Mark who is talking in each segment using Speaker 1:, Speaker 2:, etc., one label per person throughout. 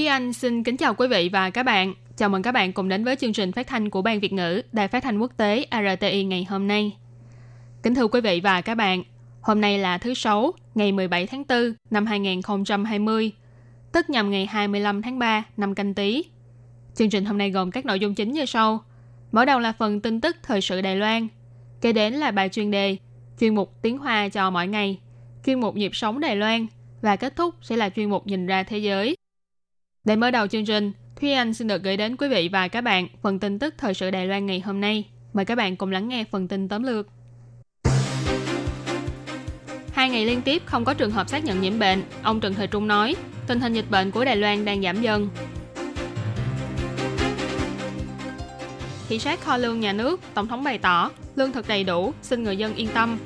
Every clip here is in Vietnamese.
Speaker 1: Thúy Anh xin kính chào quý vị và các bạn. Chào mừng các bạn cùng đến với chương trình phát thanh của Ban Việt ngữ Đài Phát thanh Quốc tế RTI ngày hôm nay. Kính thưa quý vị và các bạn, hôm nay là thứ Sáu, ngày 17 tháng 4 năm 2020, tức nhằm ngày 25 tháng 3 năm canh tí. Chương trình hôm nay gồm các nội dung chính như sau. Mở đầu là phần tin tức thời sự Đài Loan, kế đến là bài chuyên đề, chuyên mục tiếng Hoa cho mỗi ngày, chuyên mục nhịp sống Đài Loan và kết thúc sẽ là chuyên mục nhìn ra thế giới. Để mở đầu chương trình, Thúy Anh xin được gửi đến quý vị và các bạn phần tin tức thời sự Đài Loan ngày hôm nay. Mời các bạn cùng lắng nghe phần tin tóm lược. Hai ngày liên tiếp không có trường hợp xác nhận nhiễm bệnh, ông Trần Thời Trung nói, tình hình dịch bệnh của Đài Loan đang giảm dần. Thị sát kho lương nhà nước, Tổng thống bày tỏ, lương thực đầy đủ, xin người dân yên tâm.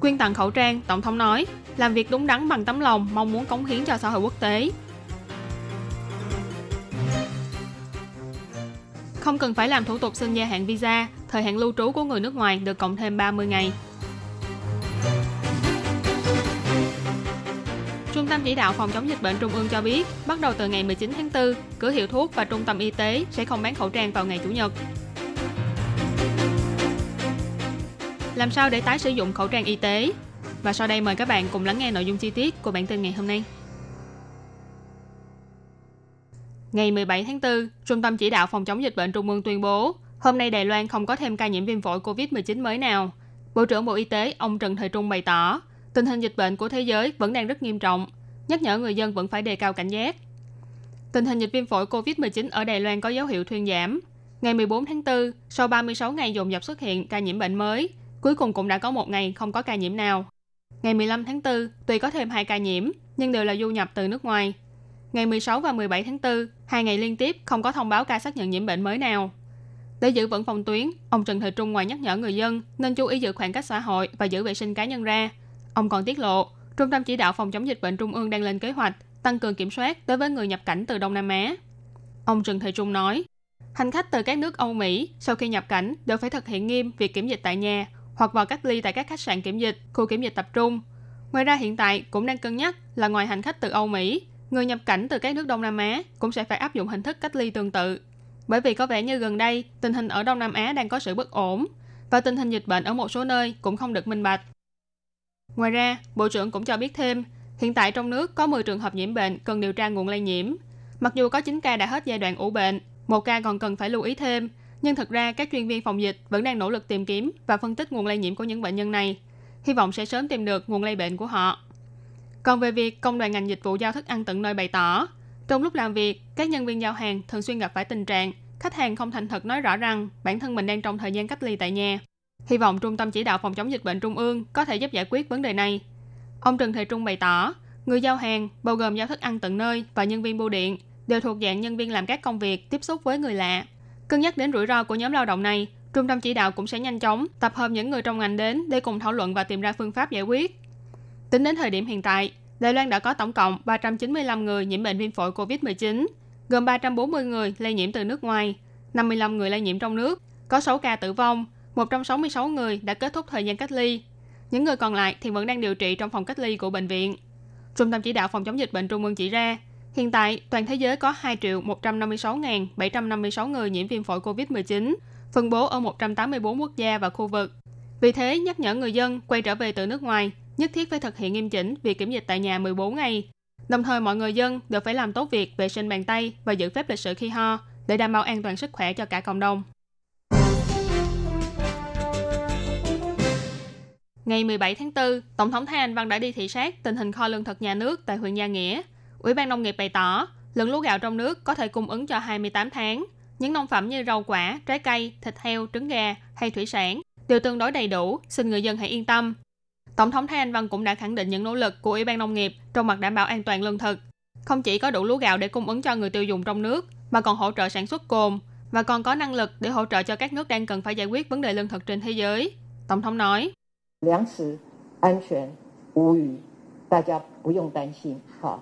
Speaker 1: Quyên tặng khẩu trang, Tổng thống nói, làm việc đúng đắn bằng tấm lòng, mong muốn cống hiến cho xã hội quốc tế. Không cần phải làm thủ tục xin gia hạn visa, thời hạn lưu trú của người nước ngoài được cộng thêm 30 ngày. Trung tâm chỉ đạo phòng chống dịch bệnh Trung ương cho biết, bắt đầu từ ngày 19 tháng 4, cửa hiệu thuốc và trung tâm y tế sẽ không bán khẩu trang vào ngày Chủ nhật. Làm sao để tái sử dụng khẩu trang y tế? Và sau đây mời các bạn cùng lắng nghe nội dung chi tiết của bản tin ngày hôm nay. Ngày 17 tháng 4, Trung tâm Chỉ đạo Phòng chống dịch bệnh Trung ương tuyên bố, hôm nay Đài Loan không có thêm ca nhiễm viêm phổi COVID-19 mới nào. Bộ trưởng Bộ Y tế ông Trần Thời Trung bày tỏ, tình hình dịch bệnh của thế giới vẫn đang rất nghiêm trọng, nhắc nhở người dân vẫn phải đề cao cảnh giác. Tình hình dịch viêm phổi COVID-19 ở Đài Loan có dấu hiệu thuyên giảm. Ngày 14 tháng 4, sau 36 ngày dồn dập xuất hiện ca nhiễm bệnh mới, cuối cùng cũng đã có một ngày không có ca nhiễm nào. Ngày 15 tháng 4, tuy có thêm hai ca nhiễm, nhưng đều là du nhập từ nước ngoài. Ngày 16 và 17 tháng 4, hai ngày liên tiếp không có thông báo ca xác nhận nhiễm bệnh mới nào. Để giữ vững phòng tuyến, ông Trần Thời Trung ngoài nhắc nhở người dân nên chú ý giữ khoảng cách xã hội và giữ vệ sinh cá nhân ra. Ông còn tiết lộ, Trung tâm Chỉ đạo Phòng chống dịch bệnh Trung ương đang lên kế hoạch tăng cường kiểm soát đối với người nhập cảnh từ Đông Nam Á. Ông Trần Thời Trung nói, hành khách từ các nước Âu Mỹ sau khi nhập cảnh đều phải thực hiện nghiêm việc kiểm dịch tại nhà hoặc vào cách ly tại các khách sạn kiểm dịch, khu kiểm dịch tập trung. Ngoài ra hiện tại cũng đang cân nhắc là ngoài hành khách từ Âu Mỹ, người nhập cảnh từ các nước Đông Nam Á cũng sẽ phải áp dụng hình thức cách ly tương tự. Bởi vì có vẻ như gần đây, tình hình ở Đông Nam Á đang có sự bất ổn và tình hình dịch bệnh ở một số nơi cũng không được minh bạch. Ngoài ra, Bộ trưởng cũng cho biết thêm, hiện tại trong nước có 10 trường hợp nhiễm bệnh cần điều tra nguồn lây nhiễm. Mặc dù có 9 ca đã hết giai đoạn ủ bệnh, một ca còn cần phải lưu ý thêm, nhưng thực ra các chuyên viên phòng dịch vẫn đang nỗ lực tìm kiếm và phân tích nguồn lây nhiễm của những bệnh nhân này. Hy vọng sẽ sớm tìm được nguồn lây bệnh của họ. Còn về việc công đoàn ngành dịch vụ giao thức ăn tận nơi bày tỏ, trong lúc làm việc, các nhân viên giao hàng thường xuyên gặp phải tình trạng khách hàng không thành thật nói rõ rằng bản thân mình đang trong thời gian cách ly tại nhà. Hy vọng Trung tâm Chỉ đạo Phòng chống dịch bệnh Trung ương có thể giúp giải quyết vấn đề này. Ông Trần Thời Trung bày tỏ, người giao hàng, bao gồm giao thức ăn tận nơi và nhân viên bưu điện, đều thuộc dạng nhân viên làm các công việc tiếp xúc với người lạ. Cân nhắc đến rủi ro của nhóm lao động này, Trung tâm chỉ đạo cũng sẽ nhanh chóng tập hợp những người trong ngành đến để cùng thảo luận và tìm ra phương pháp giải quyết. Tính đến thời điểm hiện tại, Đài Loan đã có tổng cộng 395 người nhiễm bệnh viêm phổi COVID-19, gồm 340 người lây nhiễm từ nước ngoài, 55 người lây nhiễm trong nước, có 6 ca tử vong, 166 người đã kết thúc thời gian cách ly. Những người còn lại thì vẫn đang điều trị trong phòng cách ly của bệnh viện. Trung tâm chỉ đạo phòng chống dịch bệnh Trung ương chỉ ra, hiện tại toàn thế giới có 2 triệu 156.756 người nhiễm viêm phổi COVID-19, phân bố ở 184 quốc gia và khu vực. Vì thế, nhắc nhở người dân quay trở về từ nước ngoài nhất thiết phải thực hiện nghiêm chỉnh việc kiểm dịch tại nhà 14 ngày. Đồng thời mọi người dân đều phải làm tốt việc vệ sinh bàn tay và giữ phép lịch sự khi ho để đảm bảo an toàn sức khỏe cho cả cộng đồng. Ngày 17 tháng 4, Tổng thống Thái Anh Văn đã đi thị sát tình hình kho lương thực nhà nước tại huyện Gia Nghĩa. Ủy ban Nông nghiệp bày tỏ, lượng lúa gạo trong nước có thể cung ứng cho 28 tháng. Những nông phẩm như rau quả, trái cây, thịt heo, trứng gà hay thủy sản đều tương đối đầy đủ, xin người dân hãy yên tâm. Tổng thống Thái Anh Văn cũng đã khẳng định những nỗ lực của Ủy ban Nông nghiệp trong mặt đảm bảo an toàn lương thực. Không chỉ có đủ lúa gạo để cung ứng cho người tiêu dùng trong nước, mà còn hỗ trợ sản xuất cồn và còn có năng lực để hỗ trợ cho các nước đang cần phải giải quyết vấn đề lương thực trên thế giới. Tổng thống nói. Lương thực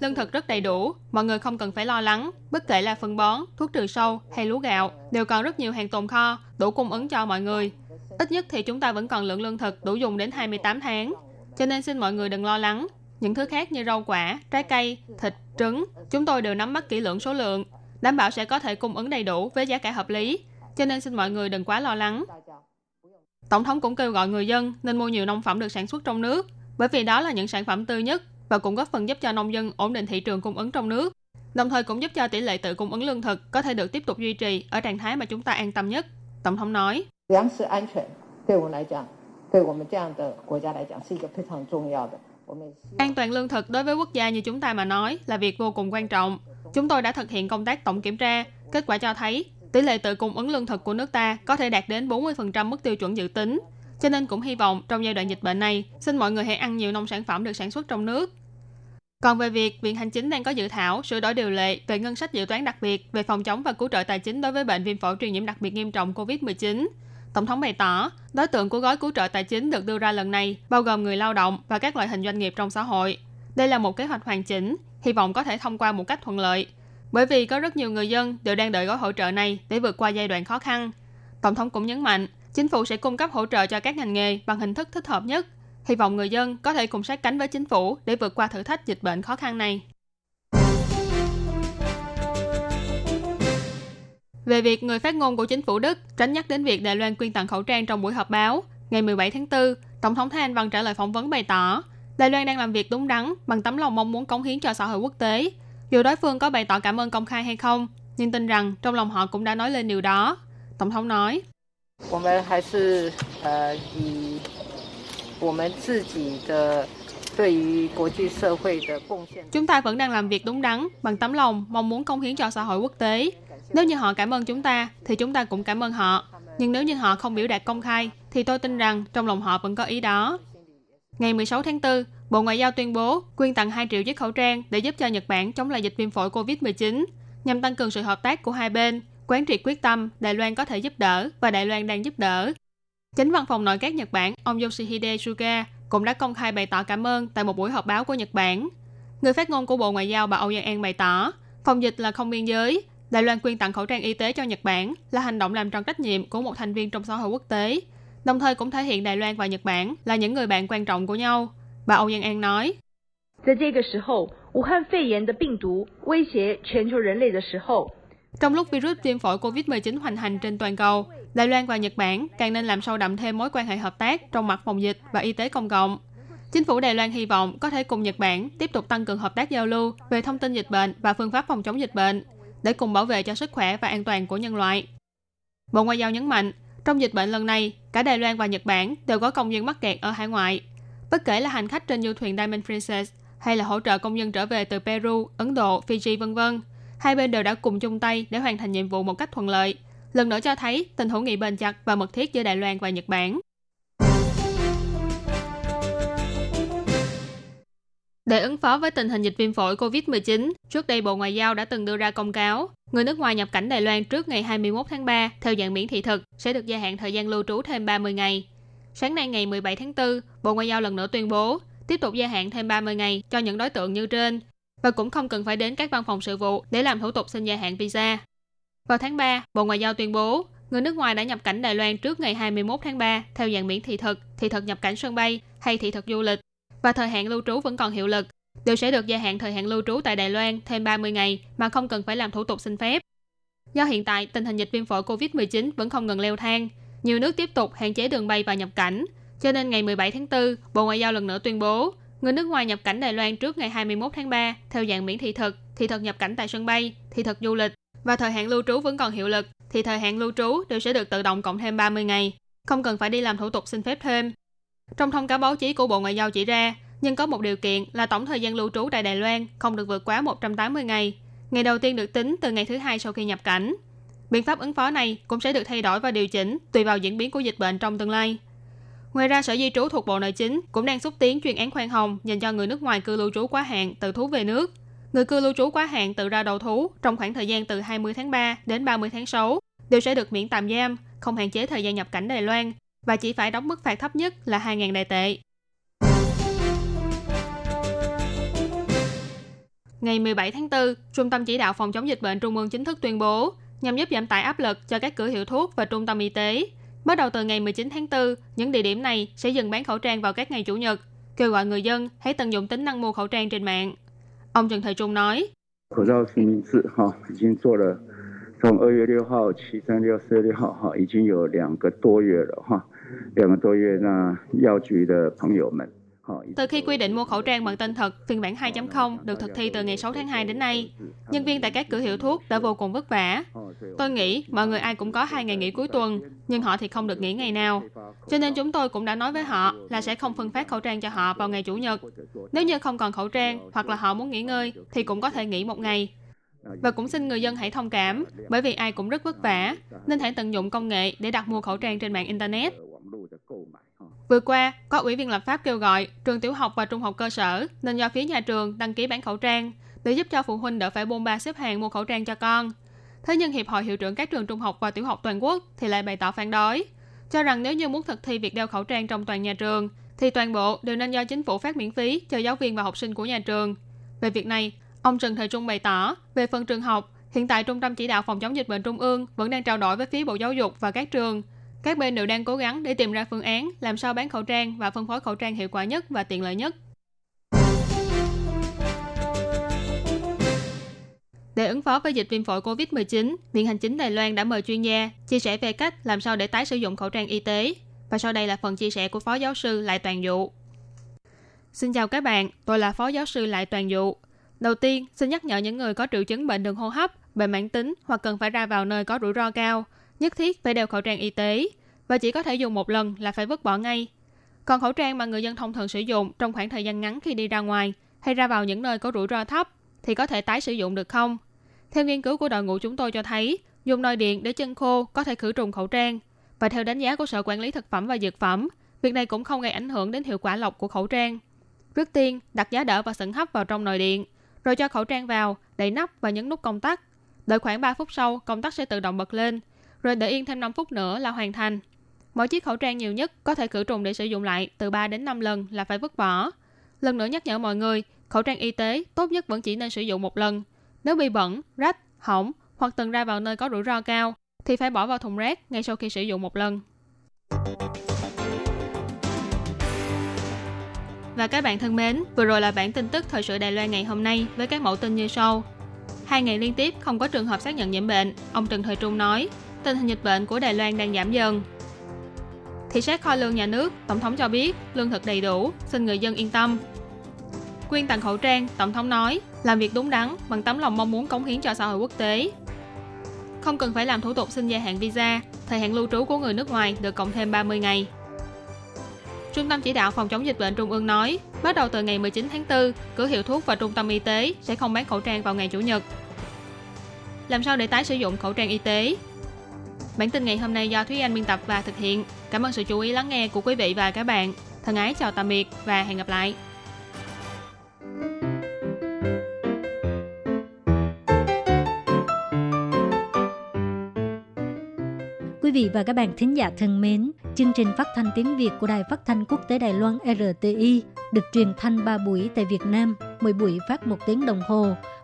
Speaker 1: lương thực rất đầy đủ, mọi người không cần phải lo lắng. Bất kể là phân bón, thuốc trừ sâu hay lúa gạo, đều còn rất nhiều hàng tồn kho, đủ cung ứng cho mọi người. Ít nhất thì chúng ta vẫn còn lượng lương thực đủ dùng đến 28 tháng. Cho nên xin mọi người đừng lo lắng. Những thứ khác như rau quả, trái cây, thịt, trứng, chúng tôi đều nắm bắt kỹ lưỡng số lượng, đảm bảo sẽ có thể cung ứng đầy đủ với giá cả hợp lý. Cho nên xin mọi người đừng quá lo lắng. Tổng thống cũng kêu gọi người dân nên mua nhiều nông phẩm được sản xuất trong nước, bởi vì đó là những sản phẩm tươi nhất và cũng góp phần giúp cho nông dân ổn định thị trường cung ứng trong nước, đồng thời cũng giúp cho tỷ lệ tự cung ứng lương thực có thể được tiếp tục duy trì ở trạng thái mà chúng ta an tâm nhất. Tổng thống nói. An toàn lương thực đối với quốc gia như chúng ta mà nói là việc vô cùng quan trọng. Chúng tôi đã thực hiện công tác tổng kiểm tra. Kết quả cho thấy tỷ lệ tự cung ứng lương thực của nước ta có thể đạt đến 40% mức tiêu chuẩn dự tính. Cho nên cũng hy vọng trong giai đoạn dịch bệnh này, xin mọi người hãy ăn nhiều nông sản phẩm được sản xuất trong nước, còn về việc Viện Hành Chính đang có dự thảo sửa đổi điều lệ về ngân sách dự toán đặc biệt về phòng chống và cứu trợ tài chính đối với bệnh viêm phổi truyền nhiễm đặc biệt nghiêm trọng COVID-19, Tổng thống bày tỏ, đối tượng của gói cứu trợ tài chính được đưa ra lần này bao gồm người lao động và các loại hình doanh nghiệp trong xã hội. Đây là một kế hoạch hoàn chỉnh, hy vọng có thể thông qua một cách thuận lợi. Bởi vì có rất nhiều người dân đều đang đợi gói hỗ trợ này để vượt qua giai đoạn khó khăn. Tổng thống cũng nhấn mạnh, chính phủ sẽ cung cấp hỗ trợ cho các ngành nghề bằng hình thức thích hợp nhất. Hy vọng người dân có thể cùng sát cánh với chính phủ để vượt qua thử thách dịch bệnh khó khăn này. Về việc người phát ngôn của chính phủ Đức tránh nhắc đến việc Đài Loan quyên tặng khẩu trang trong buổi họp báo, ngày 17 tháng 4, Tổng thống Thái Anh Văn trả lời phỏng vấn bày tỏ, Đài Loan đang làm việc đúng đắn bằng tấm lòng mong muốn cống hiến cho xã hội quốc tế. Dù đối phương có bày tỏ cảm ơn công khai hay không, nhưng tin rằng trong lòng họ cũng đã nói lên điều đó. Tổng thống nói, Chúng ta vẫn đang làm việc đúng đắn bằng tấm lòng mong muốn cống hiến cho xã hội quốc tế. Nếu như họ cảm ơn chúng ta, thì chúng ta cũng cảm ơn họ. Nhưng nếu như họ không biểu đạt công khai, thì tôi tin rằng trong lòng họ vẫn có ý đó. Ngày 16 tháng 4, Bộ Ngoại giao tuyên bố quyên tặng 2 triệu chiếc khẩu trang để giúp cho Nhật Bản chống lại dịch viêm phổi COVID-19, nhằm tăng cường sự hợp tác của hai bên, quán triệt quyết tâm Đài Loan có thể giúp đỡ và Đài Loan đang giúp đỡ. Chính văn phòng nội các Nhật Bản, ông Yoshihide Suga cũng đã công khai bày tỏ cảm ơn tại một buổi họp báo của Nhật Bản. Người phát ngôn của Bộ Ngoại giao bà Âu Giang An bày tỏ, phòng dịch là không biên giới, Đài Loan quyên tặng khẩu trang y tế cho Nhật Bản là hành động làm tròn trách nhiệm của một thành viên trong xã hội quốc tế, đồng thời cũng thể hiện Đài Loan và Nhật Bản là những người bạn quan trọng của nhau. Bà Âu Giang An nói. 在这个时候，武汉肺炎的病毒威胁全球人类的时候 ，trong lúc virus viêm phổi COVID-19 hoành hành trên toàn cầu, Đài Loan và Nhật Bản càng nên làm sâu đậm thêm mối quan hệ hợp tác trong mặt phòng dịch và y tế công cộng. Chính phủ Đài Loan hy vọng có thể cùng Nhật Bản tiếp tục tăng cường hợp tác giao lưu về thông tin dịch bệnh và phương pháp phòng chống dịch bệnh, để cùng bảo vệ cho sức khỏe và an toàn của nhân loại. Bộ Ngoại giao nhấn mạnh, trong dịch bệnh lần này, cả Đài Loan và Nhật Bản đều có công dân mắc kẹt ở hải ngoại. Bất kể là hành khách trên du thuyền Diamond Princess hay là hỗ trợ công dân trở về từ Peru, Ấn Độ, Fiji vân vân, hai bên đều đã cùng chung tay để hoàn thành nhiệm vụ một cách thuận lợi. Lần nữa cho thấy tình hữu nghị bền chặt và mật thiết giữa Đài Loan và Nhật Bản. Để ứng phó với tình hình dịch viêm phổi COVID-19, trước đây Bộ Ngoại giao đã từng đưa ra công cáo, người nước ngoài nhập cảnh Đài Loan trước ngày 21 tháng 3 theo dạng miễn thị thực sẽ được gia hạn thời gian lưu trú thêm 30 ngày. Sáng nay ngày 17 tháng 4, Bộ Ngoại giao lần nữa tuyên bố tiếp tục gia hạn thêm 30 ngày cho những đối tượng như trên và cũng không cần phải đến các văn phòng sự vụ để làm thủ tục xin gia hạn visa. Vào tháng 3, Bộ Ngoại giao tuyên bố người nước ngoài đã nhập cảnh Đài Loan trước ngày 21 tháng 3 theo dạng miễn thị thực, thị thực nhập cảnh sân bay hay thị thực du lịch và thời hạn lưu trú vẫn còn hiệu lực, đều sẽ được gia hạn thời hạn lưu trú tại Đài Loan thêm 30 ngày mà không cần phải làm thủ tục xin phép. Do hiện tại tình hình dịch viêm phổi COVID-19 vẫn không ngừng leo thang, nhiều nước tiếp tục hạn chế đường bay và nhập cảnh, cho nên ngày 17 tháng 4, Bộ Ngoại giao lần nữa tuyên bố người nước ngoài nhập cảnh Đài Loan trước ngày 21 tháng 3 theo dạng miễn thị thực, thị thực nhập cảnh tại sân bay, thị thực du lịch và thời hạn lưu trú vẫn còn hiệu lực thì thời hạn lưu trú đều sẽ được tự động cộng thêm 30 ngày, không cần phải đi làm thủ tục xin phép thêm. Trong thông cáo báo chí của Bộ Ngoại giao chỉ ra, nhưng có một điều kiện là tổng thời gian lưu trú tại Đài Loan không được vượt quá 180 ngày. Ngày đầu tiên được tính từ ngày thứ hai sau khi nhập cảnh. Biện pháp ứng phó này cũng sẽ được thay đổi và điều chỉnh tùy vào diễn biến của dịch bệnh trong tương lai. Ngoài ra, Sở Di trú thuộc Bộ Nội chính cũng đang xúc tiến chuyên án khoan hồng dành cho người nước ngoài cư lưu trú quá hạn tự thú về nước. Người cư lưu trú quá hạn tự ra đầu thú trong khoảng thời gian từ 20 tháng 3 đến 30 tháng 6 đều sẽ được miễn tạm giam, không hạn chế thời gian nhập cảnh Đài Loan và chỉ phải đóng mức phạt thấp nhất là 2.000 đài tệ. Ngày 17 tháng 4, Trung tâm Chỉ đạo Phòng chống dịch bệnh Trung ương chính thức tuyên bố nhằm giúp giảm tải áp lực cho các cửa hiệu thuốc và trung tâm y tế. Bắt đầu từ ngày 19 tháng 4, những địa điểm này sẽ dừng bán khẩu trang vào các ngày Chủ nhật, kêu gọi người dân hãy tận dụng tính năng mua khẩu trang trên mạng. Ông Trần Thời Trung nói,
Speaker 2: 口罩实名制哈，已经做了，从二月六号、七三六、四月六号哈，已经有两个多月了哈，两个多月，那药局的朋友们。
Speaker 1: Từ khi quy định mua khẩu trang bằng tên thật phiên bản 2.0 được thực thi từ ngày 6 tháng 2 đến nay, nhân viên tại các cửa hiệu thuốc đã vô cùng vất vả. Tôi nghĩ mọi người ai cũng có hai ngày nghỉ cuối tuần, nhưng họ thì không được nghỉ ngày nào. Cho nên chúng tôi cũng đã nói với họ là sẽ không phân phát khẩu trang cho họ vào ngày Chủ nhật. Nếu như không còn khẩu trang hoặc là họ muốn nghỉ ngơi thì cũng có thể nghỉ một ngày. Và cũng xin người dân hãy thông cảm, bởi vì ai cũng rất vất vả, nên hãy tận dụng công nghệ để đặt mua khẩu trang trên mạng Internet. Vừa qua, có ủy viên lập pháp kêu gọi trường tiểu học và trung học cơ sở nên do phía nhà trường đăng ký bán khẩu trang để giúp cho phụ huynh đỡ phải bôn ba xếp hàng mua khẩu trang cho con. Thế nhưng Hiệp hội Hiệu trưởng các trường trung học và tiểu học toàn quốc thì lại bày tỏ phản đối, cho rằng nếu như muốn thực thi việc đeo khẩu trang trong toàn nhà trường, thì toàn bộ đều nên do chính phủ phát miễn phí cho giáo viên và học sinh của nhà trường. Về việc này, ông Trần Thời Trung bày tỏ, về phần trường học, hiện tại Trung tâm Chỉ đạo Phòng chống dịch bệnh Trung ương vẫn đang trao đổi với phía Bộ Giáo dục và các trường các bên đều đang cố gắng để tìm ra phương án làm sao bán khẩu trang và phân phối khẩu trang hiệu quả nhất và tiện lợi nhất. Để ứng phó với dịch viêm phổi COVID-19, Viện Hành chính Đài Loan đã mời chuyên gia chia sẻ về cách làm sao để tái sử dụng khẩu trang y tế. Và sau đây là phần chia sẻ của Phó Giáo sư Lại Toàn Dụ. Xin chào các bạn, tôi là Phó Giáo sư Lại Toàn Dụ. Đầu tiên, xin nhắc nhở những người có triệu chứng bệnh đường hô hấp, bệnh mãn tính hoặc cần phải ra vào nơi có rủi ro cao – nhất thiết phải đeo khẩu trang y tế và chỉ có thể dùng một lần là phải vứt bỏ ngay. Còn khẩu trang mà người dân thông thường sử dụng trong khoảng thời gian ngắn khi đi ra ngoài hay ra vào những nơi có rủi ro thấp thì có thể tái sử dụng được không? Theo nghiên cứu của đội ngũ chúng tôi cho thấy, dùng nồi điện để chân khô có thể khử trùng khẩu trang. Và theo đánh giá của Sở Quản lý Thực phẩm và Dược phẩm, việc này cũng không gây ảnh hưởng đến hiệu quả lọc của khẩu trang. Trước tiên, đặt giá đỡ và sẩn hấp vào trong nồi điện, rồi cho khẩu trang vào, đậy nắp và nhấn nút công tắc. Đợi khoảng 3 phút sau, công tắc sẽ tự động bật lên rồi đợi yên thêm 5 phút nữa là hoàn thành. Mỗi chiếc khẩu trang nhiều nhất có thể khử trùng để sử dụng lại từ 3 đến 5 lần là phải vứt bỏ. Lần nữa nhắc nhở mọi người, khẩu trang y tế tốt nhất vẫn chỉ nên sử dụng một lần. Nếu bị bẩn, rách, hỏng hoặc từng ra vào nơi có rủi ro cao thì phải bỏ vào thùng rác ngay sau khi sử dụng một lần. Và các bạn thân mến, vừa rồi là bản tin tức thời sự Đài Loan ngày hôm nay với các mẫu tin như sau. Hai ngày liên tiếp không có trường hợp xác nhận nhiễm bệnh, ông Trần Thời Trung nói tình hình dịch bệnh của Đài Loan đang giảm dần. Thị sát kho lương nhà nước, Tổng thống cho biết lương thực đầy đủ, xin người dân yên tâm. Quyên tặng khẩu trang, Tổng thống nói, làm việc đúng đắn bằng tấm lòng mong muốn cống hiến cho xã hội quốc tế. Không cần phải làm thủ tục xin gia hạn visa, thời hạn lưu trú của người nước ngoài được cộng thêm 30 ngày. Trung tâm chỉ đạo phòng chống dịch bệnh Trung ương nói, bắt đầu từ ngày 19 tháng 4, cửa hiệu thuốc và trung tâm y tế sẽ không bán khẩu trang vào ngày Chủ nhật. Làm sao để tái sử dụng khẩu trang y tế? Bản tin ngày hôm nay do Thúy Anh biên tập và thực hiện. Cảm ơn sự chú ý lắng nghe của quý vị và các bạn. Thân ái chào tạm biệt và hẹn gặp lại.
Speaker 3: Quý vị và các bạn thính giả thân mến, chương trình phát thanh tiếng Việt của Đài Phát thanh Quốc tế Đài Loan RTI được truyền thanh 3 buổi tại Việt Nam, mỗi buổi phát một tiếng đồng hồ.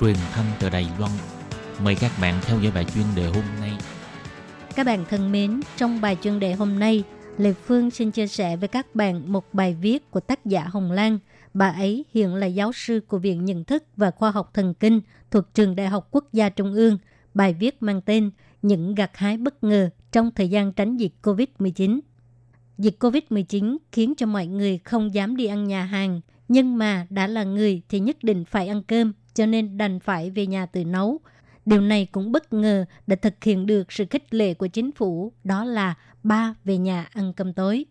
Speaker 4: truyền thanh từ Đài Loan. Mời các bạn theo dõi bài chuyên đề hôm nay.
Speaker 3: Các bạn thân mến, trong bài chuyên đề hôm nay, Lê Phương xin chia sẻ với các bạn một bài viết của tác giả Hồng Lan. Bà ấy hiện là giáo sư của Viện Nhận thức và Khoa học Thần kinh thuộc Trường Đại học Quốc gia Trung ương. Bài viết mang tên Những gặt hái bất ngờ trong thời gian tránh dịch COVID-19. Dịch COVID-19 khiến cho mọi người không dám đi ăn nhà hàng, nhưng mà đã là người thì nhất định phải ăn cơm, cho nên đành phải về nhà tự nấu. Điều này cũng bất ngờ đã thực hiện được sự khích lệ của chính phủ, đó là ba về nhà ăn cơm tối.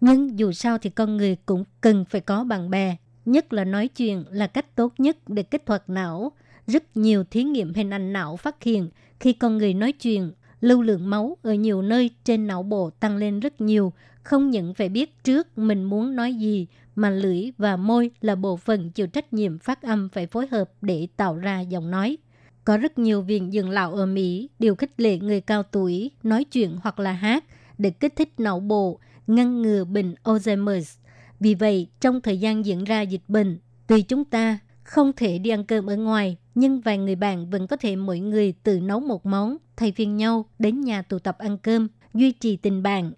Speaker 3: Nhưng dù sao thì con người cũng cần phải có bạn bè, nhất là nói chuyện là cách tốt nhất để kích hoạt não. Rất nhiều thí nghiệm hình ảnh não phát hiện khi con người nói chuyện, lưu lượng máu ở nhiều nơi trên não bộ tăng lên rất nhiều, không những phải biết trước mình muốn nói gì, mà lưỡi và môi là bộ phận chịu trách nhiệm phát âm phải phối hợp để tạo ra giọng nói. Có rất nhiều viện dưỡng lão ở Mỹ đều khích lệ người cao tuổi nói chuyện hoặc là hát để kích thích não bộ, ngăn ngừa bệnh Alzheimer. Vì vậy, trong thời gian diễn ra dịch bệnh, tuy chúng ta không thể đi ăn cơm ở ngoài, nhưng vài người bạn vẫn có thể mỗi người tự nấu một món, thay phiên nhau đến nhà tụ tập ăn cơm, duy trì tình bạn.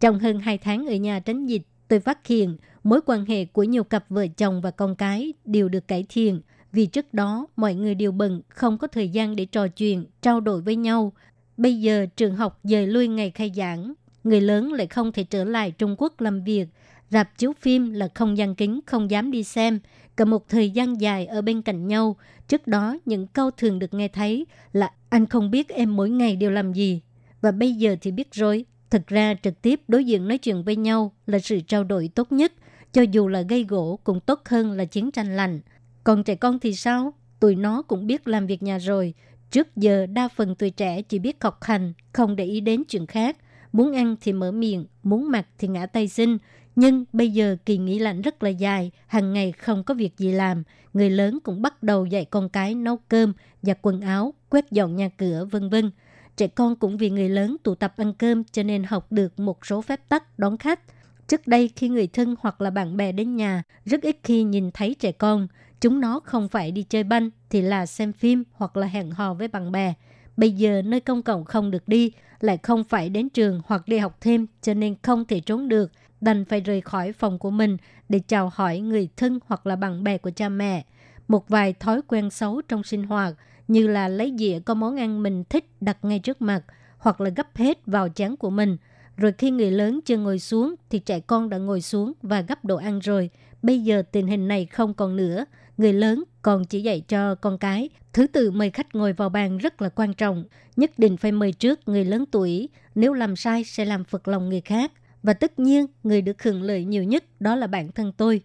Speaker 3: Trong hơn 2 tháng ở nhà tránh dịch, tôi phát hiện mối quan hệ của nhiều cặp vợ chồng và con cái đều được cải thiện vì trước đó mọi người đều bận, không có thời gian để trò chuyện, trao đổi với nhau. Bây giờ trường học dời lui ngày khai giảng, người lớn lại không thể trở lại Trung Quốc làm việc. Rạp chiếu phim là không gian kính, không dám đi xem. Cả một thời gian dài ở bên cạnh nhau. Trước đó, những câu thường được nghe thấy là anh không biết em mỗi ngày đều làm gì. Và bây giờ thì biết rồi. Thực ra trực tiếp đối diện nói chuyện với nhau là sự trao đổi tốt nhất. Cho dù là gây gỗ cũng tốt hơn là chiến tranh lành Còn trẻ con thì sao? Tụi nó cũng biết làm việc nhà rồi. Trước giờ đa phần tuổi trẻ chỉ biết học hành, không để ý đến chuyện khác. Muốn ăn thì mở miệng, muốn mặc thì ngã tay xin. Nhưng bây giờ kỳ nghỉ lạnh rất là dài, hàng ngày không có việc gì làm. Người lớn cũng bắt đầu dạy con cái nấu cơm, giặt quần áo, quét dọn nhà cửa, vân vân. Trẻ con cũng vì người lớn tụ tập ăn cơm cho nên học được một số phép tắc đón khách. Trước đây khi người thân hoặc là bạn bè đến nhà, rất ít khi nhìn thấy trẻ con. Chúng nó không phải đi chơi banh thì là xem phim hoặc là hẹn hò với bạn bè. Bây giờ nơi công cộng không được đi, lại không phải đến trường hoặc đi học thêm cho nên không thể trốn được, đành phải rời khỏi phòng của mình để chào hỏi người thân hoặc là bạn bè của cha mẹ. Một vài thói quen xấu trong sinh hoạt như là lấy dĩa có món ăn mình thích đặt ngay trước mặt hoặc là gấp hết vào chén của mình. Rồi khi người lớn chưa ngồi xuống thì trẻ con đã ngồi xuống và gấp đồ ăn rồi. Bây giờ tình hình này không còn nữa người lớn còn chỉ dạy cho con cái. Thứ tự mời khách ngồi vào bàn rất là quan trọng. Nhất định phải mời trước người lớn tuổi. Nếu làm sai sẽ làm phật lòng người khác. Và tất nhiên, người được hưởng lợi nhiều nhất đó là bản thân tôi.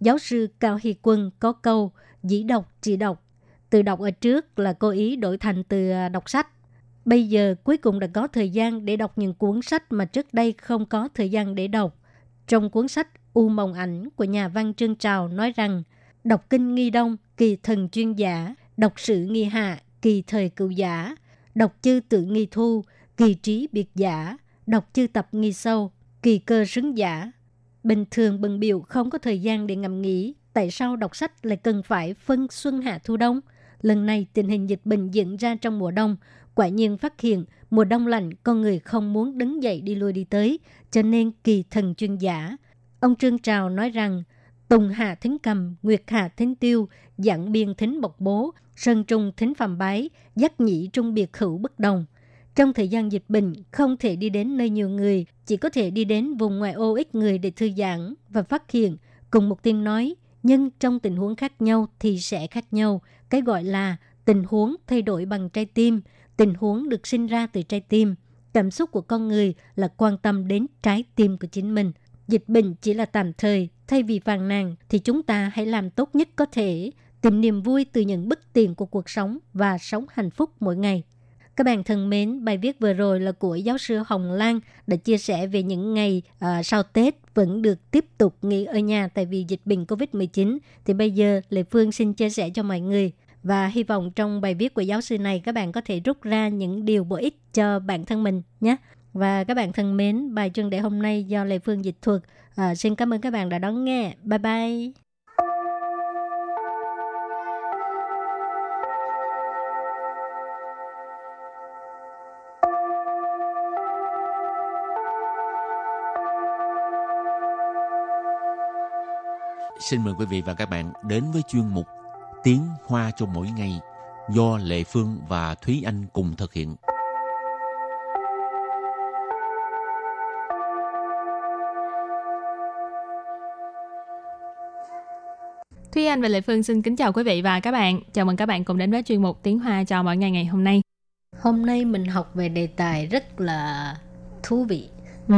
Speaker 3: Giáo sư Cao Hy Quân có câu dĩ đọc chỉ đọc. Từ đọc ở trước là cố ý đổi thành từ à, đọc sách. Bây giờ cuối cùng đã có thời gian để đọc những cuốn sách mà trước đây không có thời gian để đọc. Trong cuốn sách U Mộng Ảnh của nhà văn Trương Trào nói rằng – đọc kinh nghi đông, kỳ thần chuyên giả, đọc sử nghi hạ, kỳ thời cựu giả, đọc chư tự nghi thu, kỳ trí biệt giả, đọc chư tập nghi sâu, kỳ cơ xứng giả. Bình thường bần biểu không có thời gian để ngẫm nghĩ, tại sao đọc sách lại cần phải phân xuân hạ thu đông? Lần này tình hình dịch bệnh diễn ra trong mùa đông, quả nhiên phát hiện mùa đông lạnh con người không muốn đứng dậy đi lui đi tới, cho nên kỳ thần chuyên giả. Ông Trương Trào nói rằng Tùng Hạ Thính Cầm, Nguyệt Hạ Thính Tiêu, Dạng Biên Thính Bộc Bố, Sơn Trung Thính Phạm Bái, Giác Nhĩ Trung Biệt Hữu bất đồng. Trong thời gian dịch bệnh, không thể đi đến nơi nhiều người, chỉ có thể đi đến vùng ngoại ô ít người để thư giãn và phát hiện, cùng một tiếng nói, nhưng trong tình huống khác nhau thì sẽ khác nhau. Cái gọi là tình huống thay đổi bằng trái tim, tình huống được sinh ra từ trái tim. Cảm xúc của con người là quan tâm đến trái tim của chính mình. Dịch bệnh chỉ là tạm thời, Thay vì phàn nàn thì chúng ta hãy làm tốt nhất có thể, tìm niềm vui từ những bất tiện của cuộc sống và sống hạnh phúc mỗi ngày. Các bạn thân mến, bài viết vừa rồi là của giáo sư Hồng Lan đã chia sẻ về những ngày uh, sau Tết vẫn được tiếp tục nghỉ ở nhà tại vì dịch bệnh COVID-19. Thì bây giờ Lê Phương xin chia sẻ cho mọi người và hy vọng trong bài viết của giáo sư này các bạn có thể rút ra những điều bổ ích cho bản thân mình nhé. Và các bạn thân mến, bài chuyên đề hôm nay do Lê Phương dịch thuật À, xin cảm ơn các bạn đã đón nghe. Bye bye.
Speaker 4: Xin mời quý vị và các bạn đến với chuyên mục Tiếng Hoa cho mỗi ngày do Lệ Phương và Thúy Anh cùng thực hiện.
Speaker 1: Thúy Anh và Lệ Phương xin kính chào quý vị và các bạn. Chào mừng các bạn cùng đến với chuyên mục Tiếng Hoa cho mỗi ngày ngày hôm nay.
Speaker 3: Hôm nay mình học về đề tài rất là thú vị.
Speaker 1: Ừ.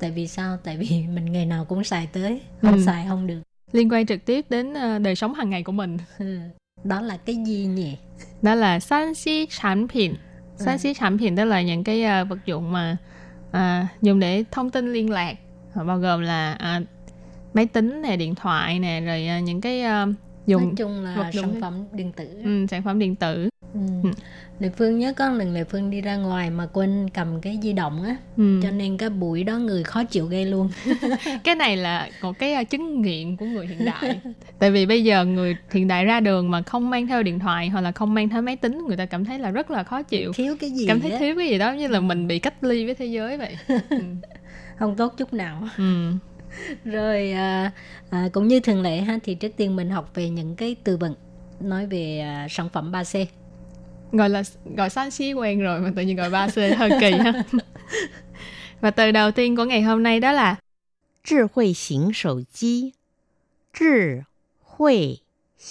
Speaker 3: Tại vì sao? Tại vì mình ngày nào cũng xài tới, không
Speaker 1: Ừ.
Speaker 3: xài không được.
Speaker 1: Liên quan trực tiếp đến ờ, đời sống hàng ngày của mình.
Speaker 3: Ừ. Đó là cái gì nhỉ?
Speaker 1: Đó là san xí sản 品. San xí sản 品 tức là những cái ờ, vật dụng mà à, dùng để thông tin liên lạc. Bao gồm là à, máy tính nè, điện thoại nè, rồi à, những cái
Speaker 3: Nói
Speaker 1: dùng
Speaker 3: chung là
Speaker 1: vật dụng
Speaker 3: sản phẩm điện tử.
Speaker 1: ừ, sản phẩm điện tử.
Speaker 3: Ừ.
Speaker 1: Ừ.
Speaker 3: Lệ Phương nhớ có lần Lệ Phương đi ra ngoài mà quên cầm cái di động á,
Speaker 1: Ừ.
Speaker 3: cho nên cái buổi đó người khó chịu ghê luôn.
Speaker 1: cái này là một cái ờ, chứng nghiện của người hiện đại tại vì bây giờ người hiện đại ra đường mà không mang theo điện thoại hoặc là không mang theo máy tính người ta cảm thấy là rất là khó chịu
Speaker 3: Thiếu cái gì
Speaker 1: cảm thấy
Speaker 3: á,
Speaker 1: thiếu cái gì đó như là mình bị cách ly với thế giới vậy ừ.
Speaker 3: không tốt chút nào.
Speaker 1: Ừ.
Speaker 3: Rồi à, à, cũng như thường lệ ha thì trước tiên mình học về những cái từ vựng nói về à, sản phẩm 3C
Speaker 1: gọi là gọi Sanxi quen rồi mà tự nhiên gọi ba c hơi kỳ ha. Và từ đầu tiên của ngày hôm nay đó là
Speaker 5: trí huệ hình sầu chi trí huệ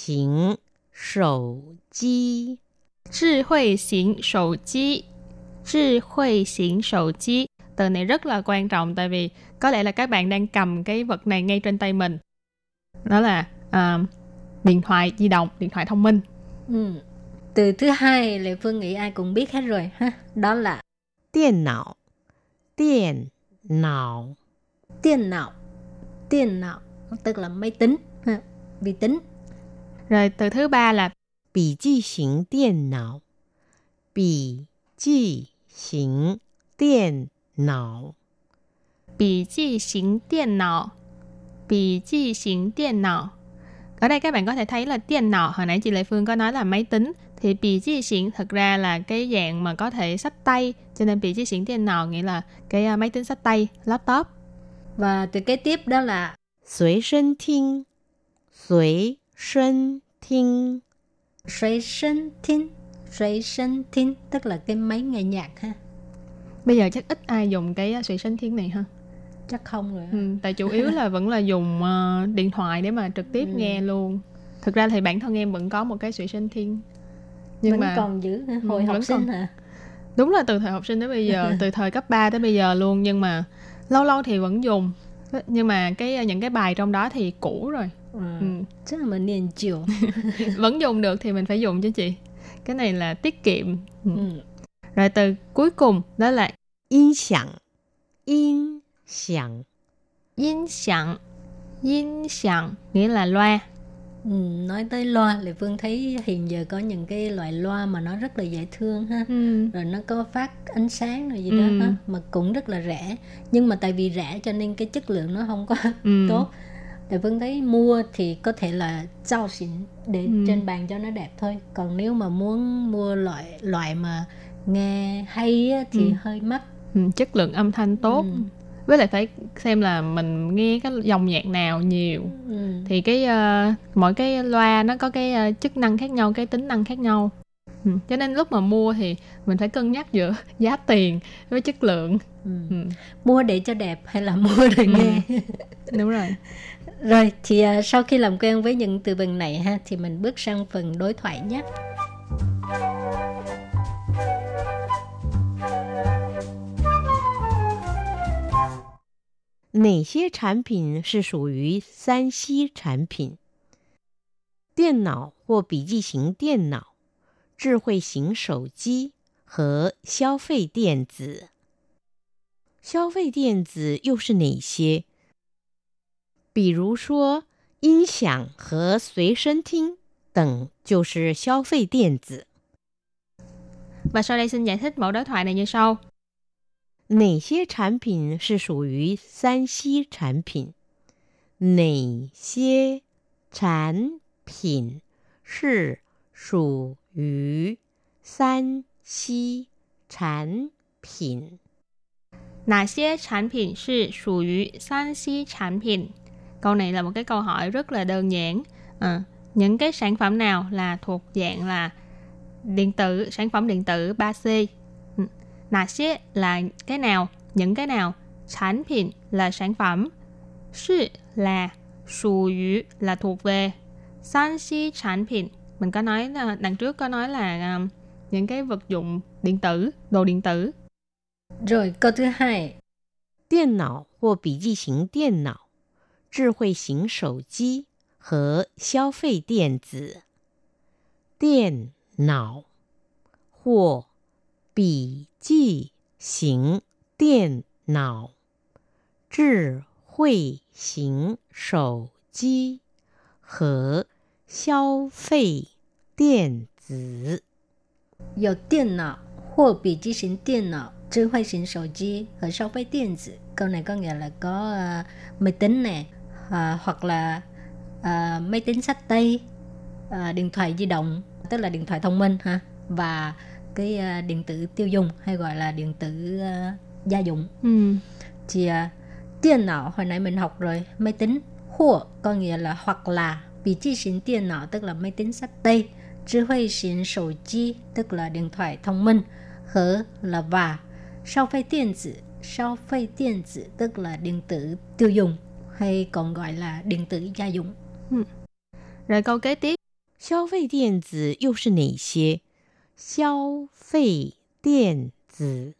Speaker 5: hình sầu chi
Speaker 1: trí huệ hình sầu chi trí huệ hình sầu chi từ này rất là quan trọng tại vì có lẽ là các bạn đang cầm cái vật này ngay trên tay mình. Đó là uh, điện thoại di động điện thoại thông minh.
Speaker 3: Ừ từ thứ hai Lệ Phương nghĩ ai cũng biết hết rồi ha. Đó là
Speaker 5: điện não. Điện não.
Speaker 3: Điện não. Điện não tức là máy tính ha. vi tính.
Speaker 1: Rồi từ thứ ba là
Speaker 5: bì chi hình điện não. Bì chi hình điện não.
Speaker 1: Bì chi hình điện não. Bì chi hình điện não. Ở đây các bạn có thể thấy là điện não hồi nãy chị Lệ Phương có nói là máy tính thì bị chi xỉn thật ra là cái dạng mà có thể sách tay cho nên bị chi xỉn tiền nào nghĩa là cái à, máy tính sách tay laptop.
Speaker 3: Và từ kế tiếp đó là
Speaker 5: Suy sân thiên Suy sân thiên
Speaker 3: Suy sân thiên Suy sân thiên Tức là cái máy nghe nhạc ha.
Speaker 1: Bây giờ chắc ít ai dùng cái à, suy sân thiên này ha?
Speaker 3: Chắc không rồi
Speaker 1: ừ, Tại chủ yếu là vẫn là dùng uh, điện thoại để mà trực tiếp
Speaker 3: ừ.
Speaker 1: nghe luôn. Thực ra thì bản thân em vẫn có một cái suy sân thiên nhưng
Speaker 3: vẫn
Speaker 1: mà
Speaker 3: còn giữ
Speaker 1: ừ,
Speaker 3: hồi học sinh
Speaker 1: còn...
Speaker 3: hả?
Speaker 1: Đúng là từ thời học sinh đến bây giờ từ thời cấp 3 tới bây giờ luôn nhưng mà lâu lâu thì vẫn dùng. Nhưng mà cái những cái bài trong đó thì cũ rồi.
Speaker 3: À,
Speaker 1: ừ.
Speaker 3: chắc là mình liền chiều.
Speaker 1: Vẫn dùng được thì mình phải dùng chứ chị. Cái này là tiết kiệm. Ừ.
Speaker 3: ừ.
Speaker 1: rồi từ cuối cùng đó là
Speaker 5: yên sẵn yên sẵn
Speaker 1: yên sẵn yên sẵn nghĩa là loa.
Speaker 3: Ừ, nói tới loa Lệ Phương thấy hiện giờ có những cái loại loa mà nó rất là dễ thương ha
Speaker 1: ừ.
Speaker 3: rồi nó có phát ánh sáng rồi gì
Speaker 1: Ừ.
Speaker 3: đó ha mà cũng rất là rẻ nhưng mà tại vì rẻ cho nên cái chất lượng nó không có
Speaker 1: Ừ.
Speaker 3: tốt Lệ Phương thấy mua thì có thể là giao xịn để
Speaker 1: Ừ.
Speaker 3: trên bàn cho nó đẹp thôi còn nếu mà muốn mua loại loại mà nghe hay á, thì
Speaker 1: Ừ.
Speaker 3: hơi mắc
Speaker 1: Ừ, chất lượng âm thanh tốt
Speaker 3: Ừ.
Speaker 1: với lại phải xem là mình nghe cái dòng nhạc nào nhiều
Speaker 3: ừ.
Speaker 1: thì cái ờ, mỗi cái loa nó có cái ờ, chức năng khác nhau cái tính năng khác nhau ừ. cho nên lúc mà mua thì mình phải cân nhắc giữa giá tiền với chất lượng
Speaker 3: Ừ.
Speaker 1: ừ.
Speaker 3: mua để cho đẹp hay là mua để
Speaker 1: Ừ.
Speaker 3: nghe
Speaker 1: đúng rồi
Speaker 3: Rồi thì à, sau khi làm quen với những từ vựng này ha thì mình bước sang phần đối thoại nhé.
Speaker 5: 哪些产品是属于三 C 产品？电脑或笔记型电脑、智慧型手机和消费电子。消费电子又是哪些？比如说音响和随身听等，就是消费电子。
Speaker 1: và sau đây xin giải thích mẫu đối thoại này như sau
Speaker 5: 哪些产品是属于三 C 产品？哪些产品是属于三 C 产品？
Speaker 1: 哪些产品是属于三 C 产品 câu này là một cái câu hỏi rất là đơn giản à, những cái sản phẩm nào là thuộc dạng là điện tử sản phẩm điện tử 3C nà xế là cái nào những cái nào sản phẩm là sản phẩm sư là sù yu là thuộc về san si sản phẩm mình có nói là đằng trước có nói là um, những cái vật dụng điện tử đồ điện tử
Speaker 3: rồi câu thứ hai
Speaker 5: 电脑或笔记型电脑、智慧型手机和消费电子。电脑或笔 记型电脑、智慧型手机和消费电子。
Speaker 3: 有电脑或笔记型电脑、智慧型手机和消费电子。Câu này có nghĩa là có uh, máy tính nè, uh, hoặc là uh, máy tính sách tay, uh, điện thoại di động, tức là điện thoại thông minh ha, và cái uh, điện tử tiêu dùng hay gọi là điện tử uh, gia dụng.
Speaker 1: ừ.
Speaker 3: Thì uh, điện não hồi nãy mình học rồi, máy tính hoặc có nghĩa là hoặc là bị chi xín điện não tức là máy tính sách tay, trí huệ xín sổ chi tức là điện thoại thông minh, hở là và, sau phê điện tử, sau phê điện tử tức là điện tử tiêu dùng hay còn gọi là điện tử gia dụng.
Speaker 1: rồi câu kế tiếp
Speaker 5: 消费电子又是哪些？ 消费电子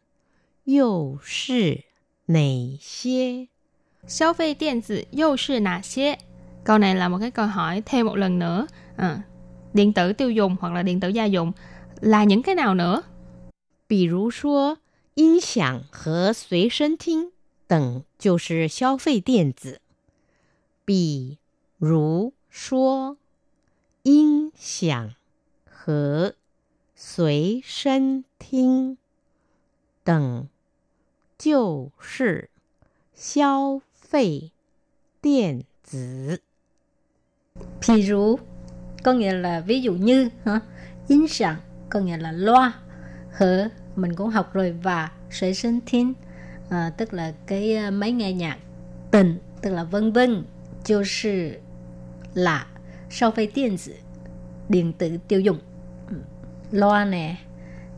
Speaker 5: 又是哪些？
Speaker 1: 消费电子又是哪些câu này là một cái câu hỏi thêm một lần nữa à, điện tử tiêu dùng hoặc là điện tử gia dụng là những cái nào nữa
Speaker 5: 比如说，音响和随身听等就是消费电子。比如说，音响和 随身听等就是消费电子。
Speaker 3: Ví dụ có nghĩa là ví dụ như hả?音响 có nghĩa là loa hở mình cũng học rồi và suy sinh thiên à, tức là cái à, máy nghe nhạc tình tức là vân vân 就是là sau phê điện tử điện tử tiêu dùng Ừ. loa nè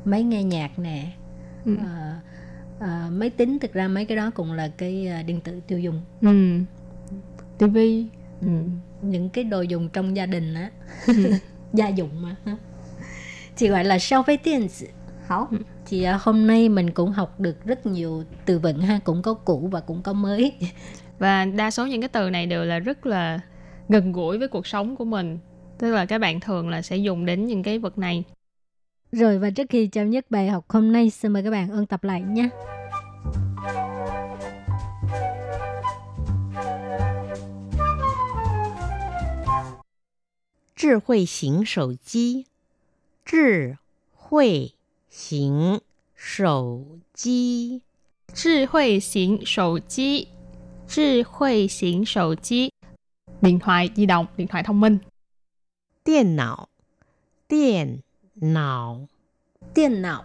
Speaker 3: máy nghe nhạc nè.
Speaker 1: Ừ.
Speaker 3: à, à, máy tính thực ra mấy cái đó cũng là cái à, điện tử tiêu dùng.
Speaker 1: Ừ. tivi ừ.
Speaker 3: những cái đồ dùng trong gia đình á. Gia dụng mà. Thì gọi là phế điện tử Hảo. thì à, hôm nay mình cũng học được rất nhiều từ vựng ha cũng có cũ và cũng có mới.
Speaker 1: Và đa số những cái từ này đều là rất là gần gũi với cuộc sống của mình. Tức là các bạn thường là sẽ dùng đến những cái vật này
Speaker 3: rồi và trước khi chấm dứt bài học hôm nay xin mời các bạn ôn tập lại nhé
Speaker 5: 智慧型手机，智慧型手机，
Speaker 1: 智慧型手机智慧型手机 điện thoại di động điện thoại thông minh
Speaker 5: 电脑，电 não.
Speaker 3: tiền não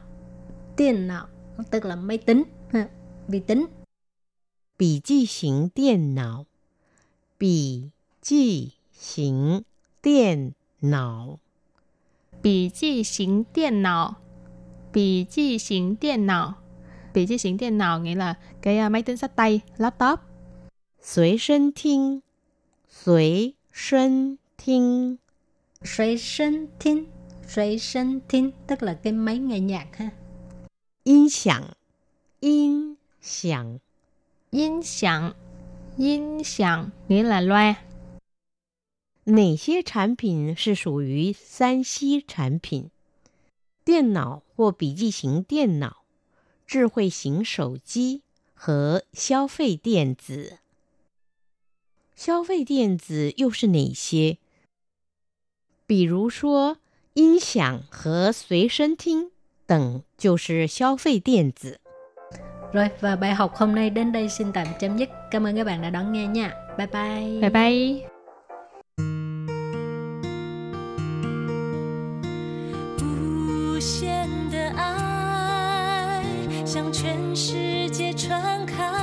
Speaker 3: tiền não tức là máy tính. Ha, vi tính.
Speaker 5: bì chi hình điện não bì chi hình điện não
Speaker 1: bì chi hình điện não bì chi hình điện não bì chi hình điện não nghĩa là cái à, máy tính sách tay laptop.
Speaker 5: Suy sân thính Suy sân thính
Speaker 3: Suy sân thính suy sinh thiên tức là cái máy nghe nhạc ha
Speaker 5: 音响，音响，
Speaker 1: 音响音响 nghĩa là loa
Speaker 5: 哪些产品是属于三 C 产品？电脑或笔记型电脑、智慧型手机和消费电子。消费电子又是哪些？比如说， 音响和随身听等就是消费电子。
Speaker 3: Rồi và bài học hôm nay đến đây xin tạm chấm dứt. Cảm ơn các bạn đã đón nghe nha. Bye bye.
Speaker 1: bye bye
Speaker 6: 无限的爱向全世界传开，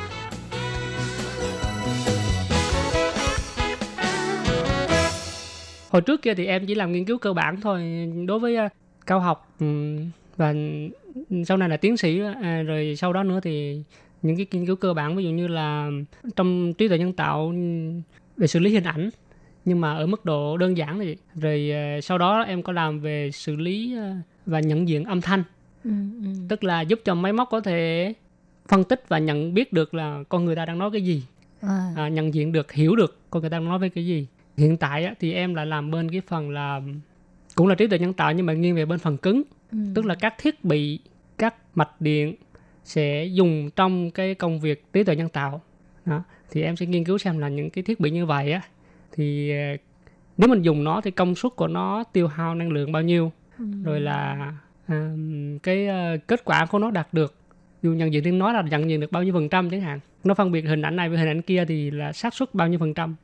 Speaker 7: Hồi trước kia thì em chỉ làm nghiên cứu cơ bản thôi đối với à, cao học ừm, và sau này là tiến sĩ à, rồi sau đó nữa thì những cái nghiên cứu cơ bản ví dụ như là trong trí tuệ nhân tạo ừm, về xử lý hình ảnh nhưng mà ở mức độ đơn giản thì rồi à, sau đó em có làm về xử lý và nhận diện âm thanh.
Speaker 3: Ừ, ừ.
Speaker 7: tức là giúp cho máy móc có thể phân tích và nhận biết được là con người ta đang nói cái gì.
Speaker 3: À,
Speaker 7: à, nhận diện được hiểu được con người ta nói về cái gì hiện tại á, thì em lại làm bên cái phần là cũng là trí tuệ nhân tạo nhưng mà nghiêng về bên phần cứng
Speaker 3: ừ.
Speaker 7: tức là các thiết bị các mạch điện sẽ dùng trong cái công việc trí tuệ nhân tạo đó. thì em sẽ nghiên cứu xem là những cái thiết bị như vậy á thì ờ, nếu mình dùng nó thì công suất của nó tiêu hao năng lượng bao nhiêu
Speaker 3: Ừ.
Speaker 7: rồi là à, cái ờ, kết quả của nó đạt được dù nhận diện tiếng nói là nhận diện được bao nhiêu phần trăm chẳng hạn nó phân biệt hình ảnh này với hình ảnh kia thì là xác suất bao nhiêu phần trăm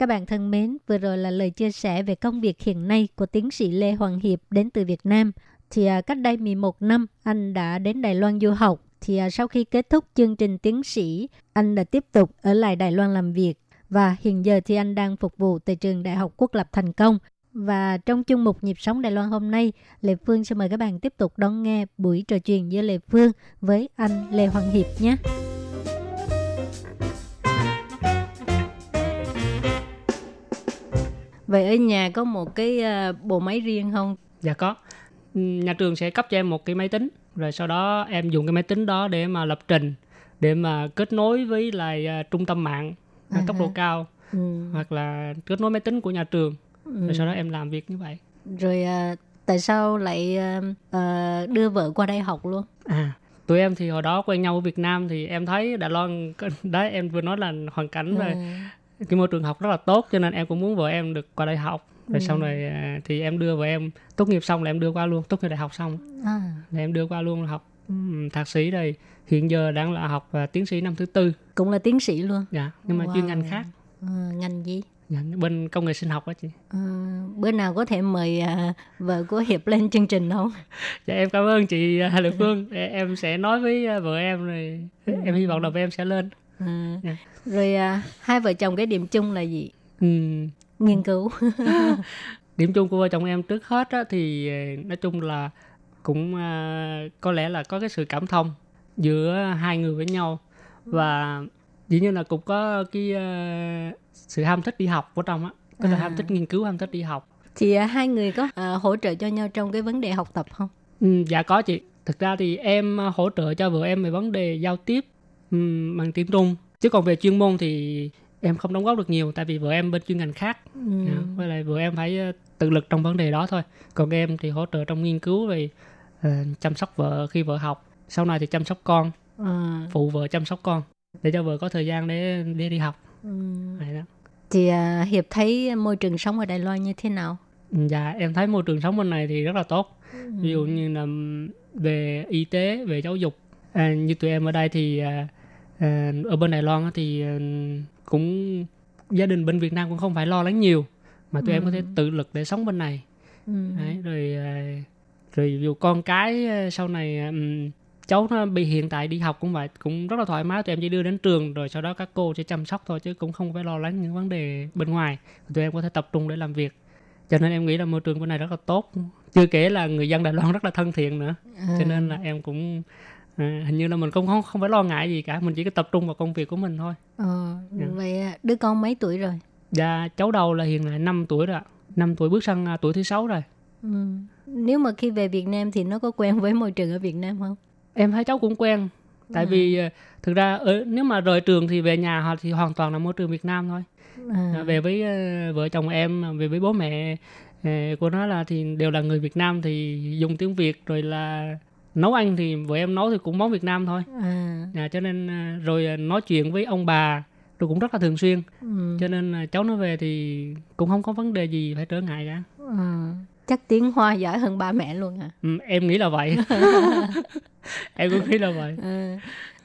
Speaker 3: các bạn thân mến, vừa rồi là lời chia sẻ về công việc hiện nay của tiến sĩ Lê Hoàng Hiệp đến từ Việt Nam. Thì à, cách đây 11 năm, anh đã đến Đài Loan du học. Thì à, sau khi kết thúc chương trình tiến sĩ, anh đã tiếp tục ở lại Đài Loan làm việc. Và hiện giờ thì anh đang phục vụ tại trường Đại học Quốc lập Thành Công. Và trong chương mục Nhịp sống Đài Loan hôm nay, Lê Phương sẽ mời các bạn tiếp tục đón nghe buổi trò chuyện giữa Lê Phương với anh Lê Hoàng Hiệp nhé. Vậy ở nhà có một cái ờ, bộ máy riêng không?
Speaker 7: dạ có Ừm, nhà trường sẽ cấp cho em một cái máy tính rồi sau đó em dùng cái máy tính đó để mà lập trình để mà kết nối với lại à, trung tâm mạng à,
Speaker 3: À
Speaker 7: tốc độ cao
Speaker 3: Ừ.
Speaker 7: hoặc là kết nối máy tính của nhà trường
Speaker 3: ừ.
Speaker 7: rồi sau đó em làm việc như vậy
Speaker 3: Rồi à, tại sao lại à, à, đưa vợ qua đây học luôn?
Speaker 7: à tụi em thì hồi đó quen nhau ở Việt Nam thì em thấy Đài Loan đấy em vừa nói là hoàn cảnh về
Speaker 3: Ừ.
Speaker 7: cái môi trường học rất là tốt cho nên em cũng muốn vợ em được qua đây học rồi
Speaker 3: Ừ.
Speaker 7: sau này à, thì em đưa vợ em tốt nghiệp xong là em đưa qua luôn tốt nghiệp đại học xong
Speaker 3: À,
Speaker 7: là em đưa qua luôn học ừm, thạc sĩ đây hiện giờ đang là học à, tiến sĩ năm thứ tư
Speaker 3: cũng là tiến sĩ luôn.
Speaker 7: dạ nhưng mà
Speaker 3: Wow.
Speaker 7: chuyên ngành khác
Speaker 3: À, ngành gì?
Speaker 7: dạ, bên công nghệ sinh học đó chị
Speaker 3: À, bữa nào có thể mời à, vợ của Hiệp lên chương trình không?
Speaker 7: dạ em cảm ơn chị à, Lệ Phương Em- sẽ nói với vợ em rồi em hy vọng là vợ em sẽ lên
Speaker 3: À,
Speaker 7: Dạ.
Speaker 3: Rồi à, hai vợ chồng cái điểm chung là gì?
Speaker 7: Ừm,
Speaker 3: Nghiên cứu.
Speaker 7: điểm chung của vợ chồng em trước hết á, thì à, nói chung là cũng à, có lẽ là có cái sự cảm thông giữa hai người với nhau và dĩ nhiên là cũng có cái à, sự ham thích đi học của trong á tức là
Speaker 3: À.
Speaker 7: ham thích nghiên cứu ham thích đi học
Speaker 3: Thì à, hai người có à, hỗ trợ cho nhau trong cái vấn đề học tập không?
Speaker 7: Ừ, dạ có chị. Thực ra thì em hỗ trợ cho vợ em về vấn đề giao tiếp ừm, bằng tiếng Trung. Chứ còn về chuyên môn thì em không đóng góp được nhiều tại vì vợ em bên chuyên ngành khác.
Speaker 3: Ừ.
Speaker 7: Dạ, Với lại vợ em phải ờ, tự lực trong vấn đề đó thôi. Còn em thì hỗ trợ trong nghiên cứu về ờ, chăm sóc vợ khi vợ học. Sau này thì chăm sóc con,
Speaker 3: À,
Speaker 7: phụ vợ chăm sóc con để cho vợ có thời gian để để đi học.
Speaker 3: ừ.
Speaker 7: Đó.
Speaker 3: Thì à, Hiệp thấy môi trường sống ở Đài Loan như thế nào?
Speaker 7: Dạ em thấy môi trường sống bên này thì rất là tốt. ví dụ như là về y tế về giáo dục à, như tụi em ở đây thì à, à, ở bên Đài Loan thì à, cũng gia đình bên Việt Nam cũng không phải lo lắng nhiều mà tụi em có thể tự lực để sống bên này.
Speaker 3: Ừ.
Speaker 7: Đấy, rồi à, rồi dù con cái à, sau này à, cháu nó bị hiện tại đi học cũng vậy cũng rất là thoải mái tụi em chỉ đưa đến trường rồi sau đó các cô sẽ chăm sóc thôi chứ cũng không phải lo lắng những vấn đề bên ngoài. Tụi em có thể tập trung để làm việc. Cho nên em nghĩ là môi trường bên này rất là tốt. Chưa kể là người dân Đài Loan rất là thân thiện nữa. Cho nên là em cũng à, hình như là mình cũng không không phải lo ngại gì cả mình chỉ có tập trung vào công việc của mình thôi
Speaker 3: Ờ,
Speaker 7: Dạ.
Speaker 3: vậy à, đứa con mấy tuổi rồi?
Speaker 7: và cháu đầu là hiện tại 5 tuổi rồi ạ. 5 tuổi bước sang à, tuổi thứ sáu rồi
Speaker 3: Ừ. Nếu mà khi về Việt Nam thì nó có quen với môi trường ở Việt Nam không?
Speaker 7: em thấy cháu cũng quen tại vì ờ, thực ra ở, nếu mà rời trường thì về nhà họ thì hoàn toàn là môi trường Việt Nam thôi
Speaker 3: à.
Speaker 7: về với ờ, vợ chồng em về với bố mẹ của nó là thì đều là người Việt Nam thì dùng tiếng Việt rồi là nấu ăn thì vợ em nấu thì cũng món Việt Nam thôi
Speaker 3: à.
Speaker 7: à, cho nên ờ, rồi ờ, nói chuyện với ông bà rồi cũng rất là thường xuyên
Speaker 3: Ừ.
Speaker 7: cho nên là cháu nó về thì cũng không có vấn đề gì phải trở ngại cả
Speaker 3: À. chắc tiếng Hoa giỏi hơn ba mẹ luôn à
Speaker 7: ừ, em nghĩ là vậy em cũng nghĩ là vậy
Speaker 3: À,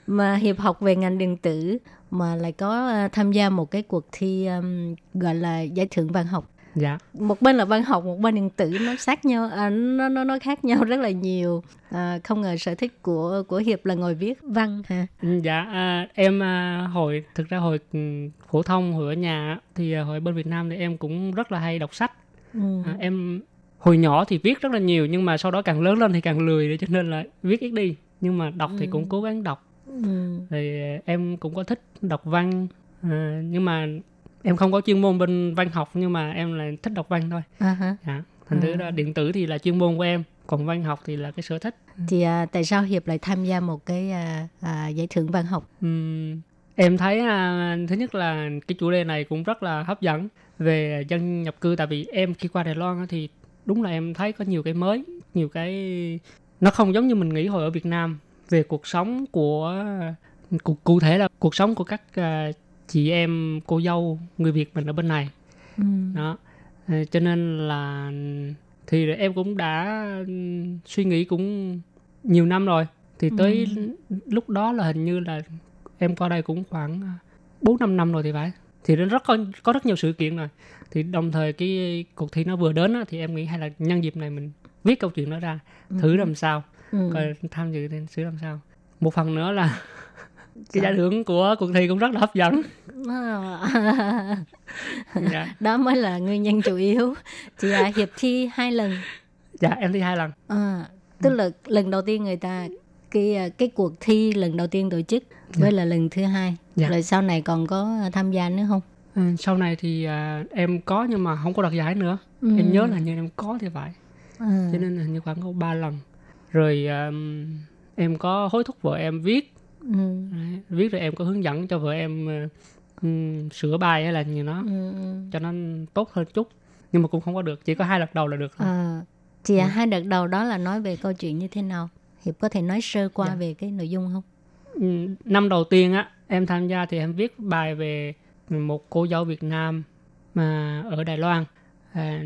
Speaker 3: mà hiệp học về ngành điện tử mà lại có à, tham gia một cái cuộc thi um, gọi là giải thưởng văn học
Speaker 7: dạ
Speaker 3: một bên là văn học một bên điện tử nó sát nhau à, nó nó nó khác nhau rất là nhiều à, không ngờ sở thích của của hiệp là ngồi viết văn ha
Speaker 7: Ừ, dạ à, em à, hồi thực ra hồi ừ, phổ thông hồi ở nhà thì à, hồi bên Việt Nam thì em cũng rất là hay đọc sách
Speaker 3: ừ.
Speaker 7: à, em hồi nhỏ thì viết rất là nhiều nhưng mà sau đó càng lớn lên thì càng lười để cho nên là viết ít đi nhưng mà đọc thì
Speaker 3: Ừ.
Speaker 7: cũng cố gắng đọc
Speaker 3: Ừ.
Speaker 7: thì à, em cũng có thích đọc văn à, nhưng mà em không có chuyên môn bên văn học nhưng mà em là thích đọc văn thôi
Speaker 3: À, ha.
Speaker 7: dạ. thành thử
Speaker 3: À.
Speaker 7: ra điện tử thì là chuyên môn của em còn văn học thì là cái sở thích
Speaker 3: thì à, tại sao hiệp lại tham gia một cái à, à, giải thưởng văn học
Speaker 7: Ừm, em thấy à, thứ nhất là cái chủ đề này cũng rất là hấp dẫn về dân nhập cư tại vì em khi qua Đài Loan thì đúng là em thấy có nhiều cái mới nhiều cái nó không giống như mình nghĩ hồi ở Việt Nam về cuộc sống của cụ, cụ thể là cuộc sống của các à, chị em cô dâu người Việt mình ở bên này.
Speaker 3: Ừ.
Speaker 7: đó. Ờ, cho nên là thì em cũng đã suy nghĩ cũng nhiều năm rồi. Thì tới lúc đó là hình như là em qua đây cũng khoảng à, bốn năm năm rồi thì phải. Thì nó rất có có rất nhiều sự kiện rồi. Thì đồng thời cái cuộc thi nó vừa đến á, thì em nghĩ hay là nhân dịp này mình viết câu chuyện đó ra thử làm sao.
Speaker 3: Ừ.
Speaker 7: coi tham dự thì xử làm sao. Một phần nữa là cái giải thưởng của cuộc thi cũng rất là hấp dẫn.
Speaker 3: À.
Speaker 7: dạ,
Speaker 3: đó mới là nguyên nhân chủ yếu. Thì à, hiệp thi hai lần.
Speaker 7: Dạ em thi hai lần.
Speaker 3: À, tức là lần đầu tiên người ta cái à, cái cuộc thi lần đầu tiên tổ chức với là lần thứ hai.
Speaker 7: Dạ.
Speaker 3: rồi sau này còn có tham gia nữa không?
Speaker 7: Ừ, sau này thì à, em có nhưng mà không có đoạt giải nữa.
Speaker 3: Ừ.
Speaker 7: em nhớ là như em có thì phải.
Speaker 3: À,
Speaker 7: cho nên là như khoảng có ba lần. Rồi à, em có hối thúc vợ em viết
Speaker 3: ừ,
Speaker 7: Đấy, viết rồi em có hướng dẫn cho vợ em ừm, sửa bài hay là như nó
Speaker 3: ừ, ừ.
Speaker 7: cho nó tốt hơn chút. Nhưng mà cũng không có được chỉ có hai lần đầu là được thôi.
Speaker 3: À, thì à, hai đợt đầu đó là nói về câu chuyện như thế nào? Hiệp có thể nói sơ qua
Speaker 7: Dạ.
Speaker 3: về cái nội dung không?
Speaker 7: Ừ, năm đầu tiên á em tham gia thì em viết bài về một cô dâu Việt Nam mà ở Đài Loan. À,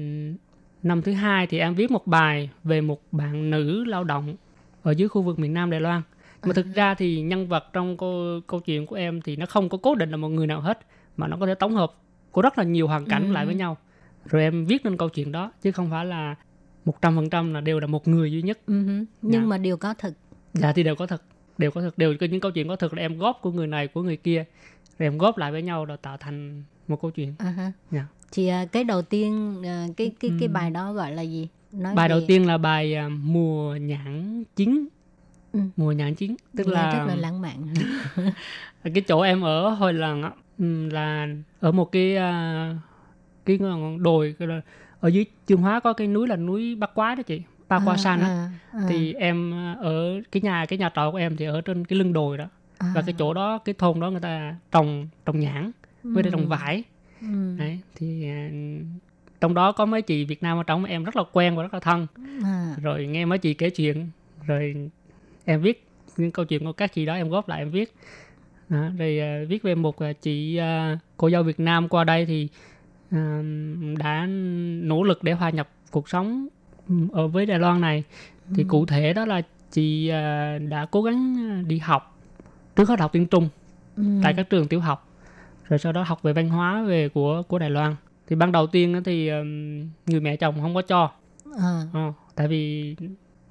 Speaker 7: năm thứ hai thì em viết một bài về một bạn nữ lao động ở dưới khu vực miền Nam Đài Loan mà thực ra thì nhân vật trong câu, câu chuyện của em thì nó không có cố định là một người nào hết mà nó có thể tổng hợp của rất là nhiều hoàn cảnh
Speaker 3: Ừ.
Speaker 7: lại với nhau rồi em viết nên câu chuyện đó chứ không phải là một trăm phần trăm là đều là một người duy nhất
Speaker 3: ừ, nhưng
Speaker 7: Dạ.
Speaker 3: mà điều có thật
Speaker 7: dạ thì đều có thật đều có thật đều có những câu chuyện có thật là em góp của người này của người kia rồi em góp lại với nhau rồi tạo thành một câu chuyện
Speaker 3: à, ha.
Speaker 7: Dạ.
Speaker 3: thì à, cái đầu tiên à, cái cái cái
Speaker 7: Ừ.
Speaker 3: bài đó gọi là gì nói
Speaker 7: bài đầu
Speaker 3: về-
Speaker 7: tiên là bài mùa nhãn chín
Speaker 3: Ừ.
Speaker 7: mùa nhãn chín tức
Speaker 3: nghe
Speaker 7: là,
Speaker 3: rất là lãng mạn.
Speaker 7: Cái chỗ em ở hồi lần á, ừm, là ở một cái à, cái ngọn đồi là- ở dưới Chương Hóa có cái núi là núi Bắc Quái đó chị Pa Qua San á.
Speaker 3: à, à,
Speaker 7: thì em à, ở cái nhà cái nhà trọ của em thì ở trên cái lưng đồi đó.
Speaker 3: À,
Speaker 7: và cái chỗ đó cái thôn đó người ta trồng trồng nhãn với lại trồng vải.
Speaker 3: Ừ,
Speaker 7: Đấy, thì à, trong đó có mấy chị Việt Nam ở trong em rất là quen và rất là thân.
Speaker 3: À,
Speaker 7: rồi nghe mấy chị kể chuyện rồi em viết những câu chuyện của các chị đó em góp lại em viết. Đó, rồi à, viết về một à, chị à, cô dâu Việt Nam qua đây thì à, đã nỗ lực để hòa nhập cuộc sống ở với Đài Loan này. Thì cụ thể đó là chị à, đã cố gắng đi học trước hết học tiếng Trung
Speaker 3: ừ,
Speaker 7: tại các trường tiểu học rồi sau đó học về văn hóa về của của Đài Loan. Thì ban đầu tiên thì um, người mẹ chồng không có cho.
Speaker 3: À,
Speaker 7: Ờ, tại vì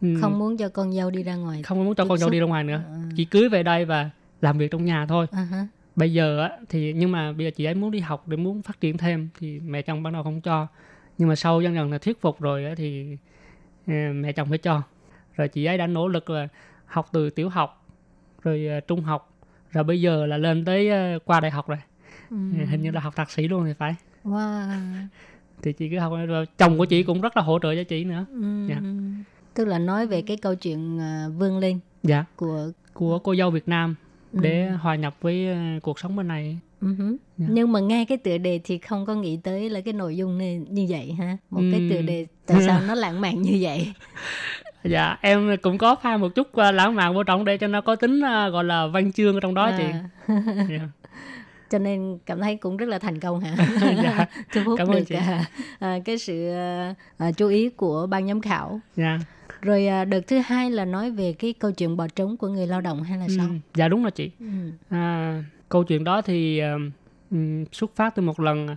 Speaker 7: um,
Speaker 3: không muốn cho con dâu đi ra ngoài
Speaker 7: không muốn cho con dâu
Speaker 3: xúc.
Speaker 7: đi ra ngoài nữa
Speaker 3: À,
Speaker 7: chỉ cưới về đây và làm việc trong nhà thôi
Speaker 3: ha.
Speaker 7: bây giờ á thì nhưng mà bây giờ chị ấy muốn đi học để muốn phát triển thêm thì mẹ chồng ban đầu không cho nhưng mà sau dần dần là thuyết phục rồi á thì ờ, mẹ chồng phải cho rồi chị ấy đã nỗ lực là học từ tiểu học rồi trung học rồi bây giờ là lên tới qua đại học rồi
Speaker 3: Ừ.
Speaker 7: hình như là học thạc sĩ luôn thì phải
Speaker 3: Wow.
Speaker 7: thì chị cứ học rồi chồng của chị cũng rất là hỗ trợ cho chị nữa
Speaker 3: Ừ.
Speaker 7: Dạ.
Speaker 3: Tức là nói về cái câu chuyện à, vươn lên
Speaker 7: dạ
Speaker 3: của
Speaker 7: của cô dâu Việt Nam
Speaker 3: Ừ.
Speaker 7: để hòa nhập với ờ, cuộc sống bên này
Speaker 3: uh
Speaker 7: Dạ.
Speaker 3: nhưng mà nghe cái tựa đề thì không có nghĩ tới là cái nội dung này như vậy ha một cái
Speaker 7: Ừm.
Speaker 3: tựa đề tại sao nó lãng mạn như vậy
Speaker 7: dạ em cũng có pha một chút ờ, lãng mạn vô trong đây cho nó có tính ờ, gọi là văn chương ở trong đó chị
Speaker 3: À,
Speaker 7: Dạ.
Speaker 3: cho nên cảm thấy cũng rất là thành công hả
Speaker 7: Dạ.
Speaker 3: thu hút
Speaker 7: Cảm ơn
Speaker 3: được
Speaker 7: chị.
Speaker 3: à, à, cái sự à, à, chú ý của ban giám khảo
Speaker 7: dạ
Speaker 3: rồi à, đợt thứ hai là nói về cái câu chuyện bỏ trống của người lao động hay là sao?
Speaker 7: Ừ, dạ đúng rồi chị.
Speaker 3: Ừ.
Speaker 7: à, câu chuyện đó thì ừm, xuất phát từ một lần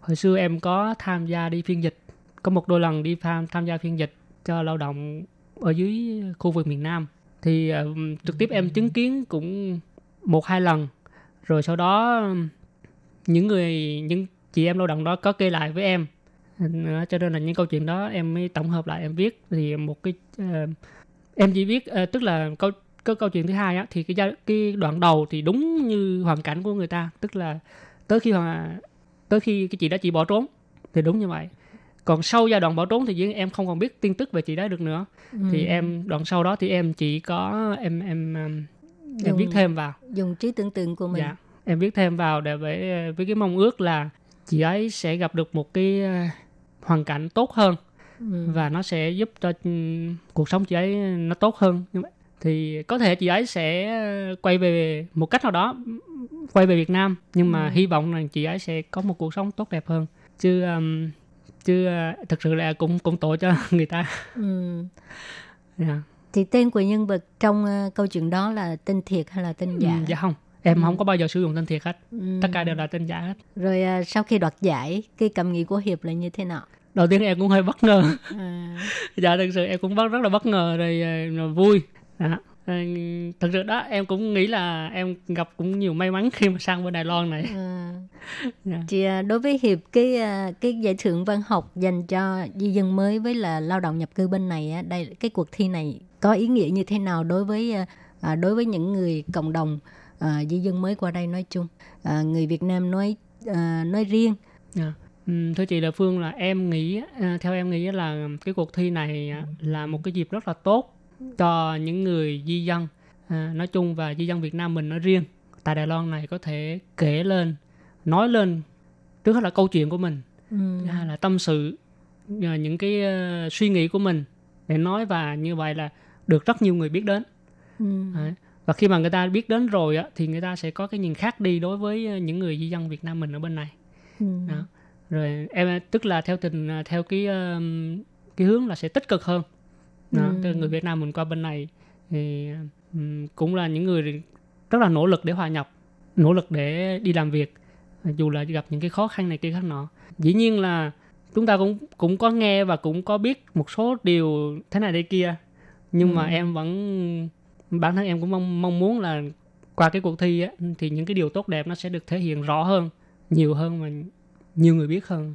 Speaker 7: hồi xưa em có tham gia đi phiên dịch có một đôi lần đi tham tham gia phiên dịch cho lao động ở dưới khu vực miền Nam. Thì ờ, trực tiếp em chứng kiến cũng một hai lần. Rồi sau đó những người những chị em lao động đó có kể lại với em Ờ, cho nên là những câu chuyện đó em mới tổng hợp lại em viết. Thì một cái ờ, em chỉ viết ờ, tức là câu cái câu chuyện thứ hai á thì cái giai- cái đoạn đầu thì đúng như hoàn cảnh của người ta. Tức là tới khi hoàng tới khi cái chị đó chị bỏ trốn thì đúng như vậy. Còn sau giai đoạn bỏ trốn thì em không còn biết tin tức về chị đó được nữa. Thì
Speaker 3: Ừ.
Speaker 7: em đoạn sau đó thì em chỉ có em em em
Speaker 3: Dùng-
Speaker 7: viết thêm vào.
Speaker 3: dùng trí tưởng tượng của mình.
Speaker 7: Dạ em viết thêm vào để với với cái mong ước là chị ấy sẽ gặp được một cái hoàn cảnh tốt hơn
Speaker 3: ừ.
Speaker 7: và nó sẽ giúp cho ừm, cuộc sống chị ấy nó tốt hơn thì có thể chị ấy sẽ quay về một cách nào đó quay về Việt Nam nhưng mà
Speaker 3: Ừ.
Speaker 7: hy vọng là chị ấy sẽ có một cuộc sống tốt đẹp hơn chứ ừm, chứ ờ, thực sự là cũng cũng tội cho người ta
Speaker 3: Ừ.
Speaker 7: dạ
Speaker 3: thì tên của nhân vật trong à, câu chuyện đó là tên thiệt hay là tên giả
Speaker 7: dạ. dạ không em
Speaker 3: Ừ.
Speaker 7: không có bao giờ sử dụng tên thiệt hết
Speaker 3: Ừ.
Speaker 7: tất cả đều là tên giả hết
Speaker 3: rồi à, sau khi đoạt giải cái cảm nghĩ của hiệp là như thế nào
Speaker 7: đầu tiên em cũng hơi bất ngờ
Speaker 3: à,
Speaker 7: dạ thực sự em cũng rất, rất là bất ngờ rồi, rồi vui dạ. Ờ, thực sự đó em cũng nghĩ là em gặp cũng nhiều may mắn khi mà sang bên Đài Loan này
Speaker 3: à.
Speaker 7: Dạ.
Speaker 3: Chị à, đối với hiệp cái à, cái giải thưởng văn học dành cho di dân mới với là lao động nhập cư bên này á, đây cái cuộc thi này có ý nghĩa như thế nào đối với à, à, đối với những người cộng đồng à, di dân mới qua đây nói chung. À, người Việt Nam nói à, nói riêng.
Speaker 7: Dạ. Ừm, thưa chị Đà Phương là em nghĩ à, theo em nghĩ là cái cuộc thi này à, là một cái dịp rất là tốt cho những người di dân. À, nói chung và di dân Việt Nam mình nói riêng. Tại Đài Loan này có thể kể lên nói lên trước hết là câu chuyện của mình.
Speaker 3: Ừ.
Speaker 7: hai là tâm sự ờ, những cái ờ, suy nghĩ của mình để nói và như vậy là được rất nhiều người biết đến.
Speaker 3: Ừ.
Speaker 7: và khi mà người ta biết đến rồi á thì người ta sẽ có cái nhìn khác đi đối với ờ, những người di dân Việt Nam mình ở bên này
Speaker 3: Ừ.
Speaker 7: đó. rồi em tức là theo tình ờ, theo cái ờ, cái hướng là sẽ tích cực hơn đó.
Speaker 3: Ừ.
Speaker 7: tức là người Việt Nam mình qua bên này thì cũng là những người rất là nỗ lực để hòa nhập nỗ lực để đi làm việc dù là gặp những cái khó khăn này kia khác nọ dĩ nhiên là chúng ta cũng cũng có nghe và cũng có biết một số điều thế này đây kia nhưng mà
Speaker 3: Ừ.
Speaker 7: em vẫn bản thân em cũng mong mong muốn là qua cái cuộc thi á thì những cái điều tốt đẹp nó sẽ được thể hiện rõ hơn nhiều hơn và nhiều người biết hơn.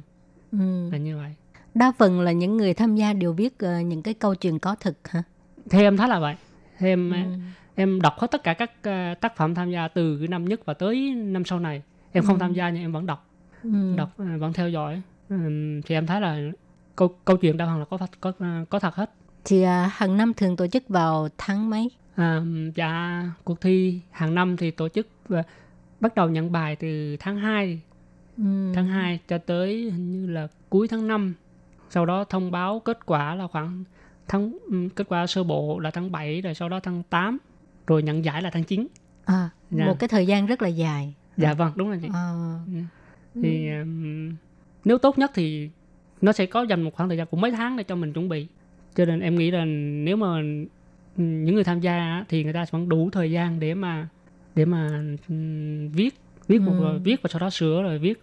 Speaker 3: Ừ.
Speaker 7: là như vậy.
Speaker 3: Đa phần là những người tham gia đều biết ờ, những cái câu chuyện có thực hả?
Speaker 7: Theo em thấy là vậy. Theo em
Speaker 3: Ừ.
Speaker 7: em đọc hết tất cả các ờ, tác phẩm tham gia từ cái năm nhất và tới năm sau này. Em không
Speaker 3: Ừ.
Speaker 7: tham gia nhưng em vẫn đọc.
Speaker 3: Ừ.
Speaker 7: đọc ờ, vẫn theo dõi. Ừm, thì em thấy là câu câu chuyện đa phần là có thật- có có thật hết.
Speaker 3: Thì à, hàng năm thường tổ chức vào tháng mấy
Speaker 7: à, dạ cuộc thi hàng năm thì tổ chức và bắt đầu nhận bài từ tháng 2
Speaker 3: ừ.
Speaker 7: tháng 2 cho tới hình như là cuối tháng 5 sau đó thông báo kết quả là khoảng tháng kết quả sơ bộ là tháng 7 rồi sau đó tháng 8 rồi nhận giải là tháng 9
Speaker 3: à,
Speaker 7: Dạ.
Speaker 3: một cái thời gian rất là dài.
Speaker 7: Dạ vâng đúng rồi chị.
Speaker 3: À,
Speaker 7: thì ừm, nếu tốt nhất thì nó sẽ có dành một khoảng thời gian cũng mấy tháng để cho mình chuẩn bị. Cho nên em nghĩ là nếu mà những người tham gia thì người ta vẫn đủ thời gian để mà để mà viết viết một
Speaker 3: Ừ.
Speaker 7: rồi viết và sau đó sửa rồi viết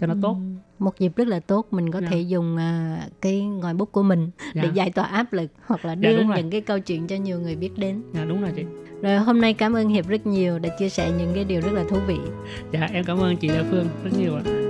Speaker 7: cho nó tốt
Speaker 3: ừ. một dịp rất là tốt mình có
Speaker 7: Dạ.
Speaker 3: thể dùng à, cái ngòi bút của mình
Speaker 7: dạ,
Speaker 3: để giải tỏa áp lực hoặc là
Speaker 7: Dạ,
Speaker 3: đưa
Speaker 7: rồi.
Speaker 3: những cái câu chuyện cho nhiều người biết đến
Speaker 7: dạ đúng rồi chị
Speaker 3: rồi hôm nay cảm ơn hiệp rất nhiều đã chia sẻ những cái điều rất là thú vị
Speaker 7: dạ em cảm ơn chị Đa Phương rất nhiều ạ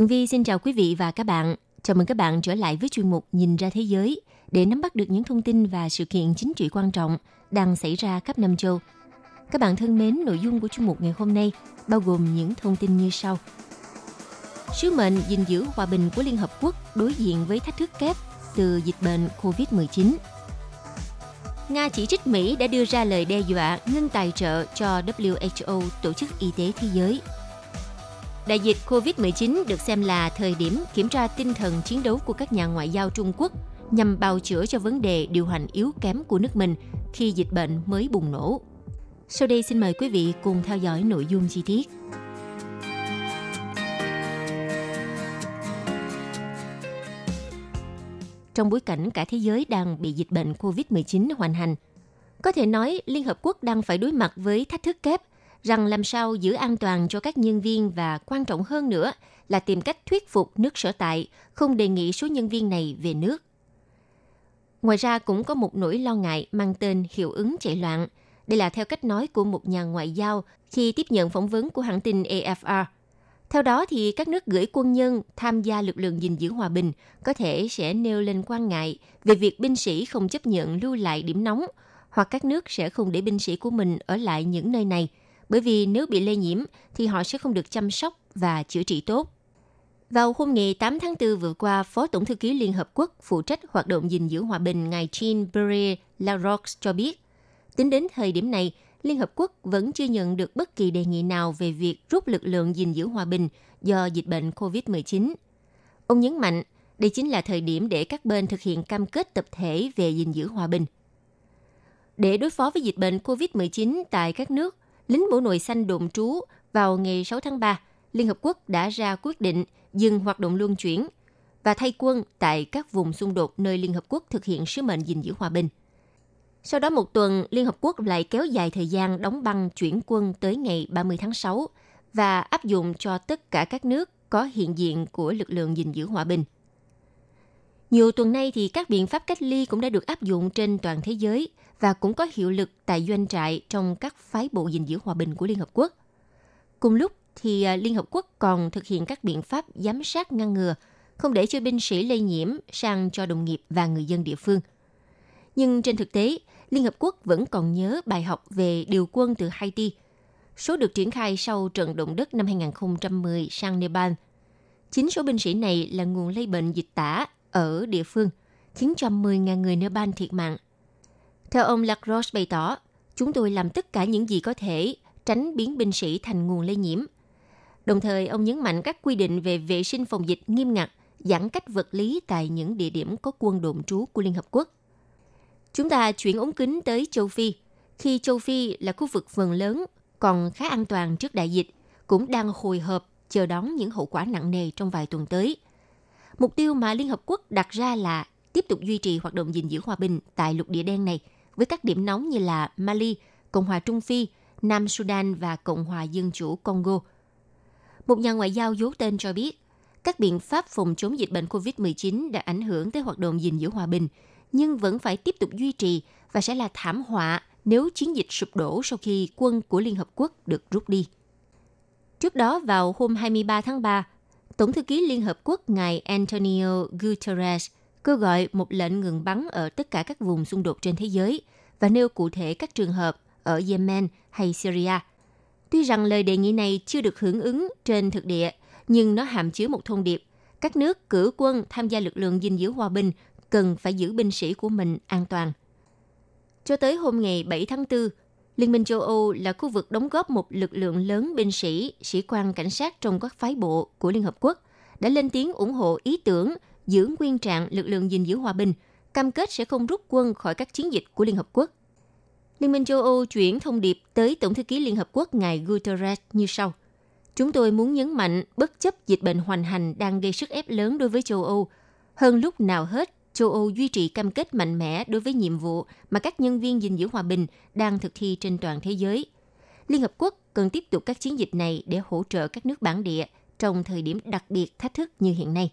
Speaker 8: Tường Vi xin chào quý vị và các bạn. Chào mừng các bạn trở lại với chuyên mục Nhìn ra thế giới để nắm bắt được những thông tin và sự kiện chính trị quan trọng đang xảy ra khắp năm châu. Các bạn thân mến, nội dung của chuyên mục ngày hôm nay bao gồm những thông tin như sau. Sứ mệnh gìn giữ hòa bình của Liên Hợp Quốc đối diện với thách thức kép từ dịch bệnh COVID-19. Nga chỉ trích Mỹ đã đưa ra lời đe dọa ngưng tài trợ cho WHO, Tổ chức Y tế Thế giới – Đại dịch COVID-19 được xem là thời điểm kiểm tra tinh thần chiến đấu của các nhà ngoại giao Trung Quốc nhằm bào chữa cho vấn đề điều hành yếu kém của nước mình khi dịch bệnh mới bùng nổ. Sau đây xin mời quý vị cùng theo dõi nội dung chi tiết. Trong bối cảnh cả thế giới đang bị dịch bệnh COVID-19 hoành hành, có thể nói Liên Hợp Quốc đang phải đối mặt với thách thức kép rằng làm sao giữ an toàn cho các nhân viên và quan trọng hơn nữa là tìm cách thuyết phục nước sở tại, không đề nghị số nhân viên này về nước. Ngoài ra cũng có một nỗi lo ngại mang tên hiệu ứng chạy loạn. Đây là theo cách nói của một nhà ngoại giao khi tiếp nhận phỏng vấn của hãng tin AFR. Theo đó thì các nước gửi quân nhân tham gia lực lượng gìn giữ hòa bình có thể sẽ nêu lên quan ngại về việc binh sĩ không chấp nhận lưu lại điểm nóng, hoặc các nước sẽ không để binh sĩ của mình ở lại những nơi này – bởi vì nếu bị lây nhiễm thì họ sẽ không được chăm sóc và chữa trị tốt. Vào hôm ngày 8 tháng 4 vừa qua, Phó Tổng thư ký Liên Hợp Quốc phụ trách hoạt động gìn giữ hòa bình ngài Jean Pierre Larox cho biết, tính đến thời điểm này, Liên Hợp Quốc vẫn chưa nhận được bất kỳ đề nghị nào về việc rút lực lượng gìn giữ hòa bình do dịch bệnh COVID-19. Ông nhấn mạnh, đây chính là thời điểm để các bên thực hiện cam kết tập thể về gìn giữ hòa bình. Để đối phó với dịch bệnh COVID-19 tại các nước, lính bộ nội xanh đồn trú vào ngày 6 tháng 3, Liên Hợp Quốc đã ra quyết định dừng hoạt động luân chuyển và thay quân tại các vùng xung đột nơi Liên Hợp Quốc thực hiện sứ mệnh gìn giữ hòa bình. Sau đó một tuần, Liên Hợp Quốc lại kéo dài thời gian đóng băng chuyển quân tới ngày 30 tháng 6 và áp dụng cho tất cả các nước có hiện diện của lực lượng gìn giữ hòa bình. Nhiều tuần nay thì các biện pháp cách ly cũng đã được áp dụng trên toàn thế giới và cũng có hiệu lực tại doanh trại trong các phái bộ gìn giữ hòa bình của Liên Hợp Quốc. Cùng lúc thì à, Liên Hợp Quốc còn thực hiện các biện pháp giám sát ngăn ngừa, không để cho binh sĩ lây nhiễm sang cho đồng nghiệp và người dân địa phương. Nhưng trên thực tế, Liên Hợp Quốc vẫn còn nhớ bài học về điều quân từ Haiti, số được triển khai sau trận động đất năm 2010 sang Nepal. Chính số binh sĩ này là nguồn lây bệnh dịch tả ở địa phương, khiến cho 10.000 người Nepal thiệt mạng – theo ông Lacrosse bày tỏ, chúng tôi làm tất cả những gì có thể tránh biến binh sĩ thành nguồn lây nhiễm. Đồng thời, ông nhấn mạnh các quy định về vệ sinh phòng dịch nghiêm ngặt, giãn cách vật lý tại những địa điểm có quân đồn trú của Liên Hợp Quốc. Chúng ta chuyển ống kính tới châu Phi. Khi châu Phi là khu vực phần lớn còn khá an toàn trước đại dịch, cũng đang hồi hộp chờ đón những hậu quả nặng nề trong vài tuần tới. Mục tiêu mà Liên Hợp Quốc đặt ra là tiếp tục duy trì hoạt động gìn giữ hòa bình tại lục địa đen này – với các điểm nóng như là Mali, Cộng hòa Trung Phi, Nam Sudan và Cộng hòa Dân chủ Congo. Một nhà ngoại giao giấu tên cho biết, các biện pháp phòng chống dịch bệnh COVID-19 đã ảnh hưởng tới hoạt động gìn giữ hòa bình, nhưng vẫn phải tiếp tục duy trì và sẽ là thảm họa nếu chiến dịch sụp đổ sau khi quân của Liên Hợp Quốc được rút đi. Trước đó, vào hôm 23 tháng 3, Tổng thư ký Liên Hợp Quốc ngài Antonio Guterres kêu gọi một lệnh ngừng bắn ở tất cả các vùng xung đột trên thế giới và nêu cụ thể các trường hợp ở Yemen hay Syria. Tuy rằng lời đề nghị này chưa được hưởng ứng trên thực địa, nhưng nó hàm chứa một thông điệp. Các nước cử quân tham gia lực lượng gìn giữ hòa bình cần phải giữ binh sĩ của mình an toàn. Cho tới hôm ngày 7 tháng 4, Liên minh châu Âu là khu vực đóng góp một lực lượng lớn binh sĩ, sĩ quan cảnh sát trong các phái bộ của Liên Hợp Quốc, đã lên tiếng ủng hộ ý tưởng giữ nguyên trạng lực lượng gìn giữ hòa bình, cam kết sẽ không rút quân khỏi các chiến dịch của Liên Hợp Quốc. Liên minh châu Âu chuyển thông điệp tới Tổng thư ký Liên Hợp Quốc ngài Guterres như sau. Chúng tôi muốn nhấn mạnh bất chấp dịch bệnh hoành hành đang gây sức ép lớn đối với châu Âu. Hơn lúc nào hết, châu Âu duy trì cam kết mạnh mẽ đối với nhiệm vụ mà các nhân viên gìn giữ hòa bình đang thực thi trên toàn thế giới. Liên Hợp Quốc cần tiếp tục các chiến dịch này để hỗ trợ các nước bản địa trong thời điểm đặc biệt thách thức như hiện nay.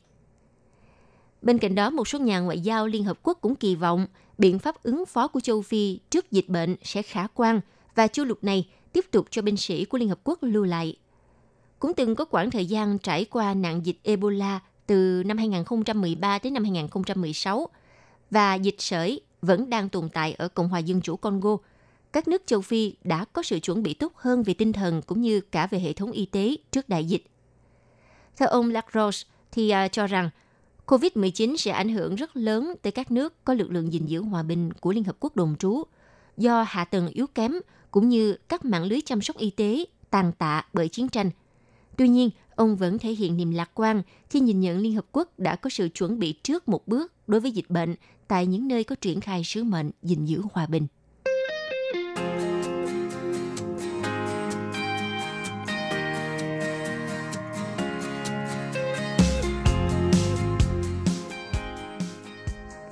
Speaker 8: Bên cạnh đó, một số nhà ngoại giao Liên Hợp Quốc cũng kỳ vọng biện pháp ứng phó của châu Phi trước dịch bệnh sẽ khả quan và châu lục này tiếp tục cho binh sĩ của Liên Hợp Quốc lưu lại. Cũng từng có quãng thời gian trải qua nạn dịch Ebola từ năm 2013 đến năm 2016 và dịch sởi vẫn đang tồn tại ở Cộng hòa Dân chủ Congo. Các nước châu Phi đã có sự chuẩn bị tốt hơn về tinh thần cũng như cả về hệ thống y tế trước đại dịch. Theo ông Lacrosse thì uh, cho rằng COVID-19 sẽ ảnh hưởng rất lớn tới các nước có lực lượng gìn giữ hòa bình của Liên Hợp Quốc đồn trú do hạ tầng yếu kém cũng như các mạng lưới chăm sóc y tế tàn tạ bởi chiến tranh. Tuy nhiên, ông vẫn thể hiện niềm lạc quan khi nhìn nhận Liên Hợp Quốc đã có sự chuẩn bị trước một bước đối với dịch bệnh tại những nơi có triển khai sứ mệnh gìn giữ hòa bình.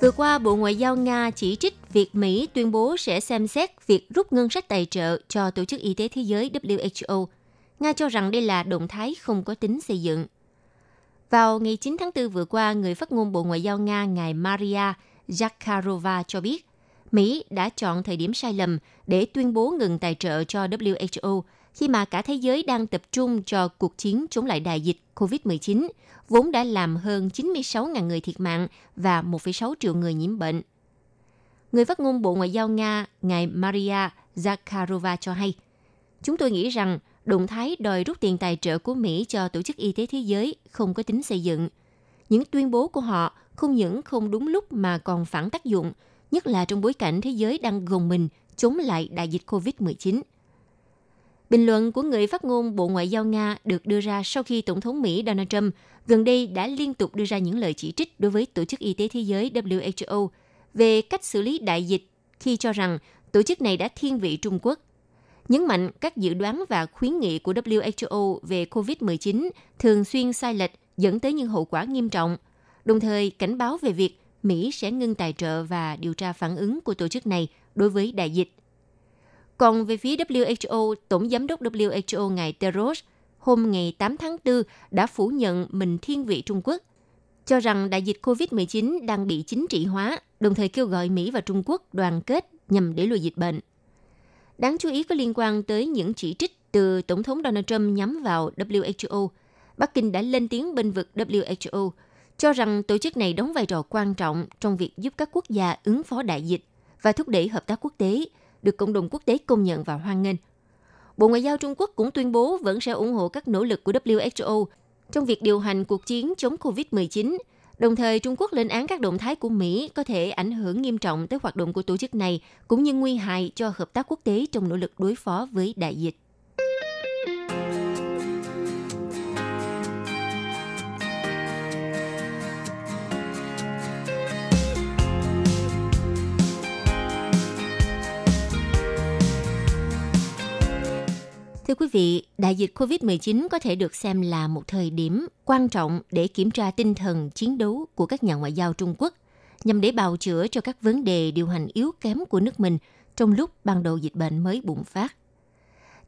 Speaker 8: Vừa qua, Bộ Ngoại giao Nga chỉ trích việc Mỹ tuyên bố sẽ xem xét việc rút ngân sách tài trợ cho Tổ chức Y tế Thế giới WHO. Nga cho rằng đây là động thái không có tính xây dựng. Vào ngày 9 tháng 4 vừa qua, người phát ngôn Bộ Ngoại giao Nga ngài Maria Zakharova cho biết, Mỹ đã chọn thời điểm sai lầm để tuyên bố ngừng tài trợ cho WHO khi mà cả thế giới đang tập trung cho cuộc chiến chống lại đại dịch COVID-19, vốn đã làm hơn 96.000 người thiệt mạng và 1,6 triệu người nhiễm bệnh. Người phát ngôn Bộ Ngoại giao Nga, ngài Maria Zakharova cho hay, Chúng tôi nghĩ rằng động thái đòi rút tiền tài trợ của Mỹ cho Tổ chức Y tế Thế giới không có tính xây dựng. Những tuyên bố của họ không những không đúng lúc mà còn phản tác dụng, nhất là trong bối cảnh thế giới đang gồng mình chống lại đại dịch COVID-19. Bình luận của người phát ngôn Bộ Ngoại giao Nga được đưa ra sau khi Tổng thống Mỹ Donald Trump gần đây đã liên tục đưa ra những lời chỉ trích đối với Tổ chức Y tế Thế giới WHO về cách xử lý đại dịch khi cho rằng tổ chức này đã thiên vị Trung Quốc. Nhấn mạnh các dự đoán và khuyến nghị của WHO về COVID-19 thường xuyên sai lệch dẫn tới những hậu quả nghiêm trọng, đồng thời cảnh báo về việc Mỹ sẽ ngưng tài trợ và điều tra phản ứng của tổ chức này đối với đại dịch. Còn về phía WHO, Tổng Giám đốc WHO ngài Tedros hôm ngày 8 tháng 4 đã phủ nhận mình thiên vị Trung Quốc, cho rằng đại dịch COVID-19 đang bị chính trị hóa, đồng thời kêu gọi Mỹ và Trung Quốc đoàn kết nhằm để lùi dịch bệnh. Đáng chú ý có liên quan tới những chỉ trích từ Tổng thống Donald Trump nhắm vào WHO. Bắc Kinh đã lên tiếng bên vực WHO, cho rằng tổ chức này đóng vai trò quan trọng trong việc giúp các quốc gia ứng phó đại dịch và thúc đẩy hợp tác quốc tế, được cộng đồng quốc tế công nhận và hoan nghênh. Bộ Ngoại giao Trung Quốc cũng tuyên bố vẫn sẽ ủng hộ các nỗ lực của WHO trong việc điều hành cuộc chiến chống COVID-19. Đồng thời, Trung Quốc lên án các động thái của Mỹ có thể ảnh hưởng nghiêm trọng tới hoạt động của tổ chức này, cũng như nguy hại cho hợp tác quốc tế trong nỗ lực đối phó với đại dịch. Thưa quý vị, đại dịch COVID-19 có thể được xem là một thời điểm quan trọng để kiểm tra tinh thần chiến đấu của các nhà ngoại giao Trung Quốc, nhằm để bào chữa cho các vấn đề điều hành yếu kém của nước mình trong lúc ban đầu dịch bệnh mới bùng phát.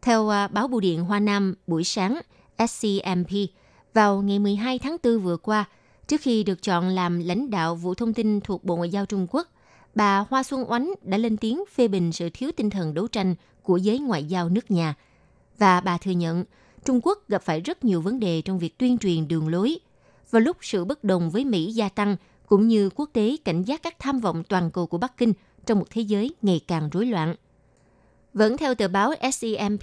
Speaker 8: Theo à, báo Bưu điện Hoa Nam buổi sáng SCMP, vào ngày 12 tháng 4 vừa qua, trước khi được chọn làm lãnh đạo vụ thông tin thuộc Bộ Ngoại giao Trung Quốc, bà Hoa Xuân Oánh đã lên tiếng phê bình sự thiếu tinh thần đấu tranh của giới ngoại giao nước nhà – và bà thừa nhận Trung Quốc gặp phải rất nhiều vấn đề trong việc tuyên truyền đường lối. Vào lúc sự bất đồng với Mỹ gia tăng, cũng như quốc tế cảnh giác các tham vọng toàn cầu của Bắc Kinh trong một thế giới ngày càng rối loạn. Vẫn theo tờ báo SEMP,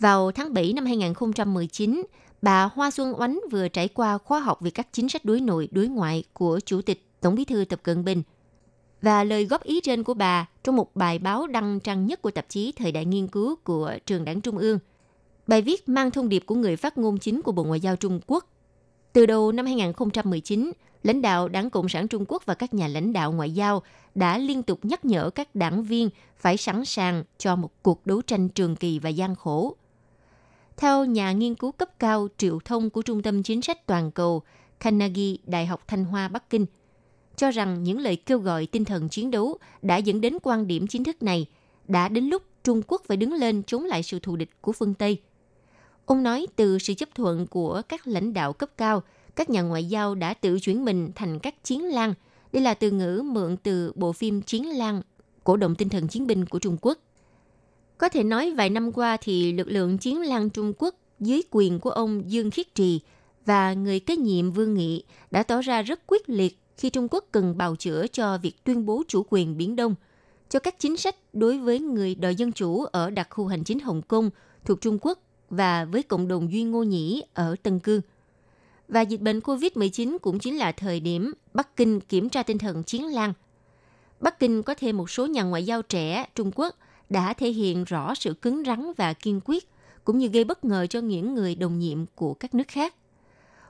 Speaker 8: vào tháng 7 năm 2019, bà Hoa Xuân Oánh vừa trải qua khóa học về các chính sách đối nội đối ngoại của Chủ tịch Tổng bí thư Tập Cận Bình. Và lời góp ý trên của bà trong một bài báo đăng trang nhất của tạp chí Thời đại nghiên cứu của Trường đảng Trung ương – Bài viết mang thông điệp của người phát ngôn chính của Bộ Ngoại giao Trung Quốc. Từ đầu năm 2019, lãnh đạo Đảng Cộng sản Trung Quốc và các nhà lãnh đạo ngoại giao đã liên tục nhắc nhở các đảng viên phải sẵn sàng cho một cuộc đấu tranh trường kỳ và gian khổ. Theo nhà nghiên cứu cấp cao triệu thông của Trung tâm Chính sách Toàn cầu Carnegie Đại học Thanh Hoa Bắc Kinh, cho rằng những lời kêu gọi tinh thần chiến đấu đã dẫn đến quan điểm chính thức này đã đến lúc Trung Quốc phải đứng lên chống lại sự thù địch của phương Tây. Ông nói từ sự chấp thuận của các lãnh đạo cấp cao, các nhà ngoại giao đã tự chuyển mình thành các chiến lang. Đây là từ ngữ mượn từ bộ phim Chiến lang, cổ động tinh thần chiến binh của Trung Quốc. Có thể nói vài năm qua thì lực lượng chiến lang Trung Quốc dưới quyền của ông Dương Khiết Trì và người kế nhiệm Vương Nghị đã tỏ ra rất quyết liệt khi Trung Quốc cần bào chữa cho việc tuyên bố chủ quyền Biển Đông, cho các chính sách đối với người đòi dân chủ ở đặc khu hành chính Hồng Kông thuộc Trung Quốc và với cộng đồng Duy Ngô Nhĩ ở Tân Cương. Và dịch bệnh COVID-19 cũng chính là thời điểm Bắc Kinh kiểm tra tinh thần chiến lan. Bắc Kinh có thêm một số nhà ngoại giao trẻ Trung Quốc đã thể hiện rõ sự cứng rắn và kiên quyết, cũng như gây bất ngờ cho những người đồng nhiệm của các nước khác.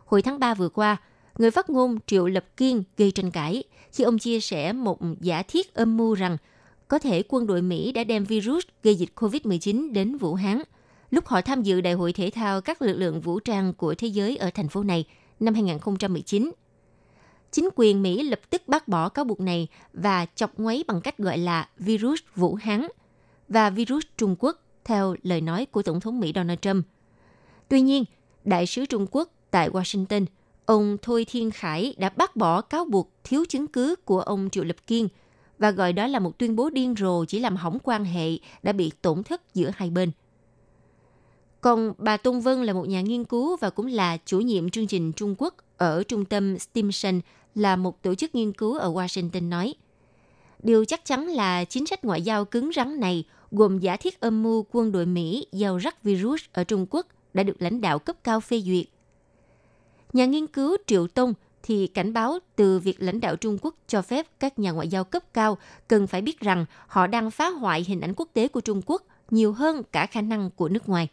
Speaker 8: Hồi tháng 3 vừa qua, người phát ngôn Triệu Lập Kiên gây tranh cãi khi ông chia sẻ một giả thiết âm mưu rằng có thể quân đội Mỹ đã đem virus gây dịch COVID-19 đến Vũ Hán lúc họ tham dự Đại hội thể thao các lực lượng vũ trang của thế giới ở thành phố này năm 2019. Chính quyền Mỹ lập tức bác bỏ cáo buộc này và chọc ngoáy bằng cách gọi là virus Vũ Hán và virus Trung Quốc theo lời nói của Tổng thống Mỹ Donald Trump. Tuy nhiên, Đại sứ Trung Quốc tại Washington, ông Thôi Thiên Khải đã bác bỏ cáo buộc thiếu chứng cứ của ông Triệu Lập Kiên và gọi đó là một tuyên bố điên rồ chỉ làm hỏng quan hệ đã bị tổn thất giữa hai bên. Còn bà Tôn Vân là một nhà nghiên cứu và cũng là chủ nhiệm chương trình Trung Quốc ở trung tâm Stimson, là một tổ chức nghiên cứu ở Washington nói. Điều chắc chắn là chính sách ngoại giao cứng rắn này gồm giả thiết âm mưu quân đội Mỹ gieo rắc virus ở Trung Quốc đã được lãnh đạo cấp cao phê duyệt. Nhà nghiên cứu Triệu Tông thì cảnh báo từ việc lãnh đạo Trung Quốc cho phép các nhà ngoại giao cấp cao cần phải biết rằng họ đang phá hoại hình ảnh quốc tế của Trung Quốc nhiều hơn cả khả năng của nước ngoài.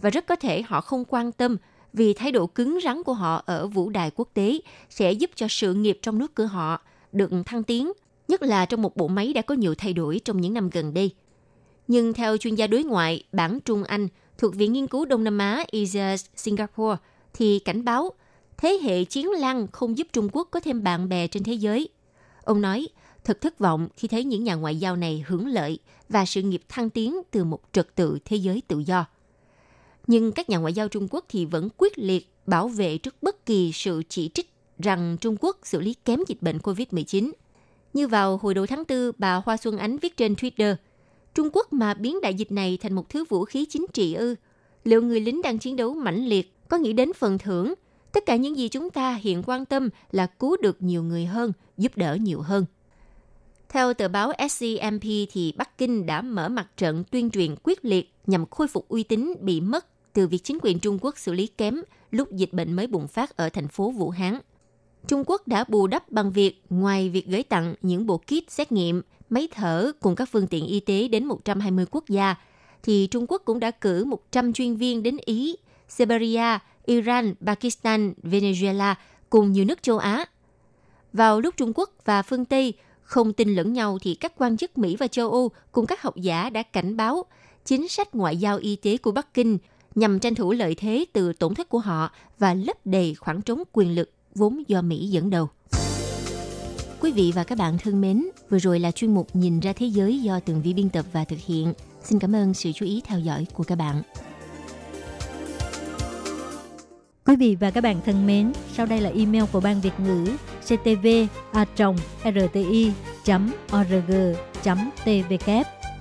Speaker 8: Và rất có thể họ không quan tâm vì thái độ cứng rắn của họ ở vũ đài quốc tế sẽ giúp cho sự nghiệp trong nước của họ được thăng tiến, nhất là trong một bộ máy đã có nhiều thay đổi trong những năm gần đây. Nhưng theo chuyên gia đối ngoại bản Trung Anh thuộc Viện Nghiên cứu Đông Nam Á Asia Singapore – thì cảnh báo thế hệ chiến lăng không giúp Trung Quốc có thêm bạn bè trên thế giới. Ông nói, thật thất vọng khi thấy những nhà ngoại giao này hưởng lợi và sự nghiệp thăng tiến từ một trật tự thế giới tự do. Nhưng các nhà ngoại giao Trung Quốc thì vẫn quyết liệt bảo vệ trước bất kỳ sự chỉ trích rằng Trung Quốc xử lý kém dịch bệnh COVID-19. Như vào hồi đầu tháng 4, bà Hoa Xuân Ánh viết trên Twitter, Trung Quốc mà biến đại dịch này thành một thứ vũ khí chính trị ư? Liệu người lính đang chiến đấu mãnh liệt có nghĩ đến phần thưởng. Tất cả những gì chúng ta hiện quan tâm là cứu được nhiều người hơn, giúp đỡ nhiều hơn. Theo tờ báo SCMP thì Bắc Kinh đã mở mặt trận tuyên truyền quyết liệt nhằm khôi phục uy tín bị mất từ việc chính quyền Trung Quốc xử lý kém lúc dịch bệnh mới bùng phát ở thành phố Vũ Hán. Trung Quốc đã bù đắp bằng việc ngoài việc gửi tặng những bộ kit xét nghiệm, máy thở cùng các phương tiện y tế đến 120 quốc gia, thì Trung Quốc cũng đã cử 100 chuyên viên đến Ý Siberia, Iran, Pakistan, Venezuela cùng nhiều nước châu Á. Vào lúc Trung Quốc và phương Tây không tin lẫn nhau thì các quan chức Mỹ và châu Âu cùng các học giả đã cảnh báo chính sách ngoại giao y tế của Bắc Kinh nhằm tranh thủ lợi thế từ tổn thất của họ và lấp đầy khoảng trống quyền lực vốn do Mỹ dẫn đầu. Quý vị và các bạn thân mến, vừa rồi là chuyên mục Nhìn ra thế giới do Tường Vi biên tập và thực hiện. Xin cảm ơn sự chú ý theo dõi của các bạn.
Speaker 3: Quý vị và các bạn thân mến, sau đây là email của Ban Việt ngữ ctv a rti org tvk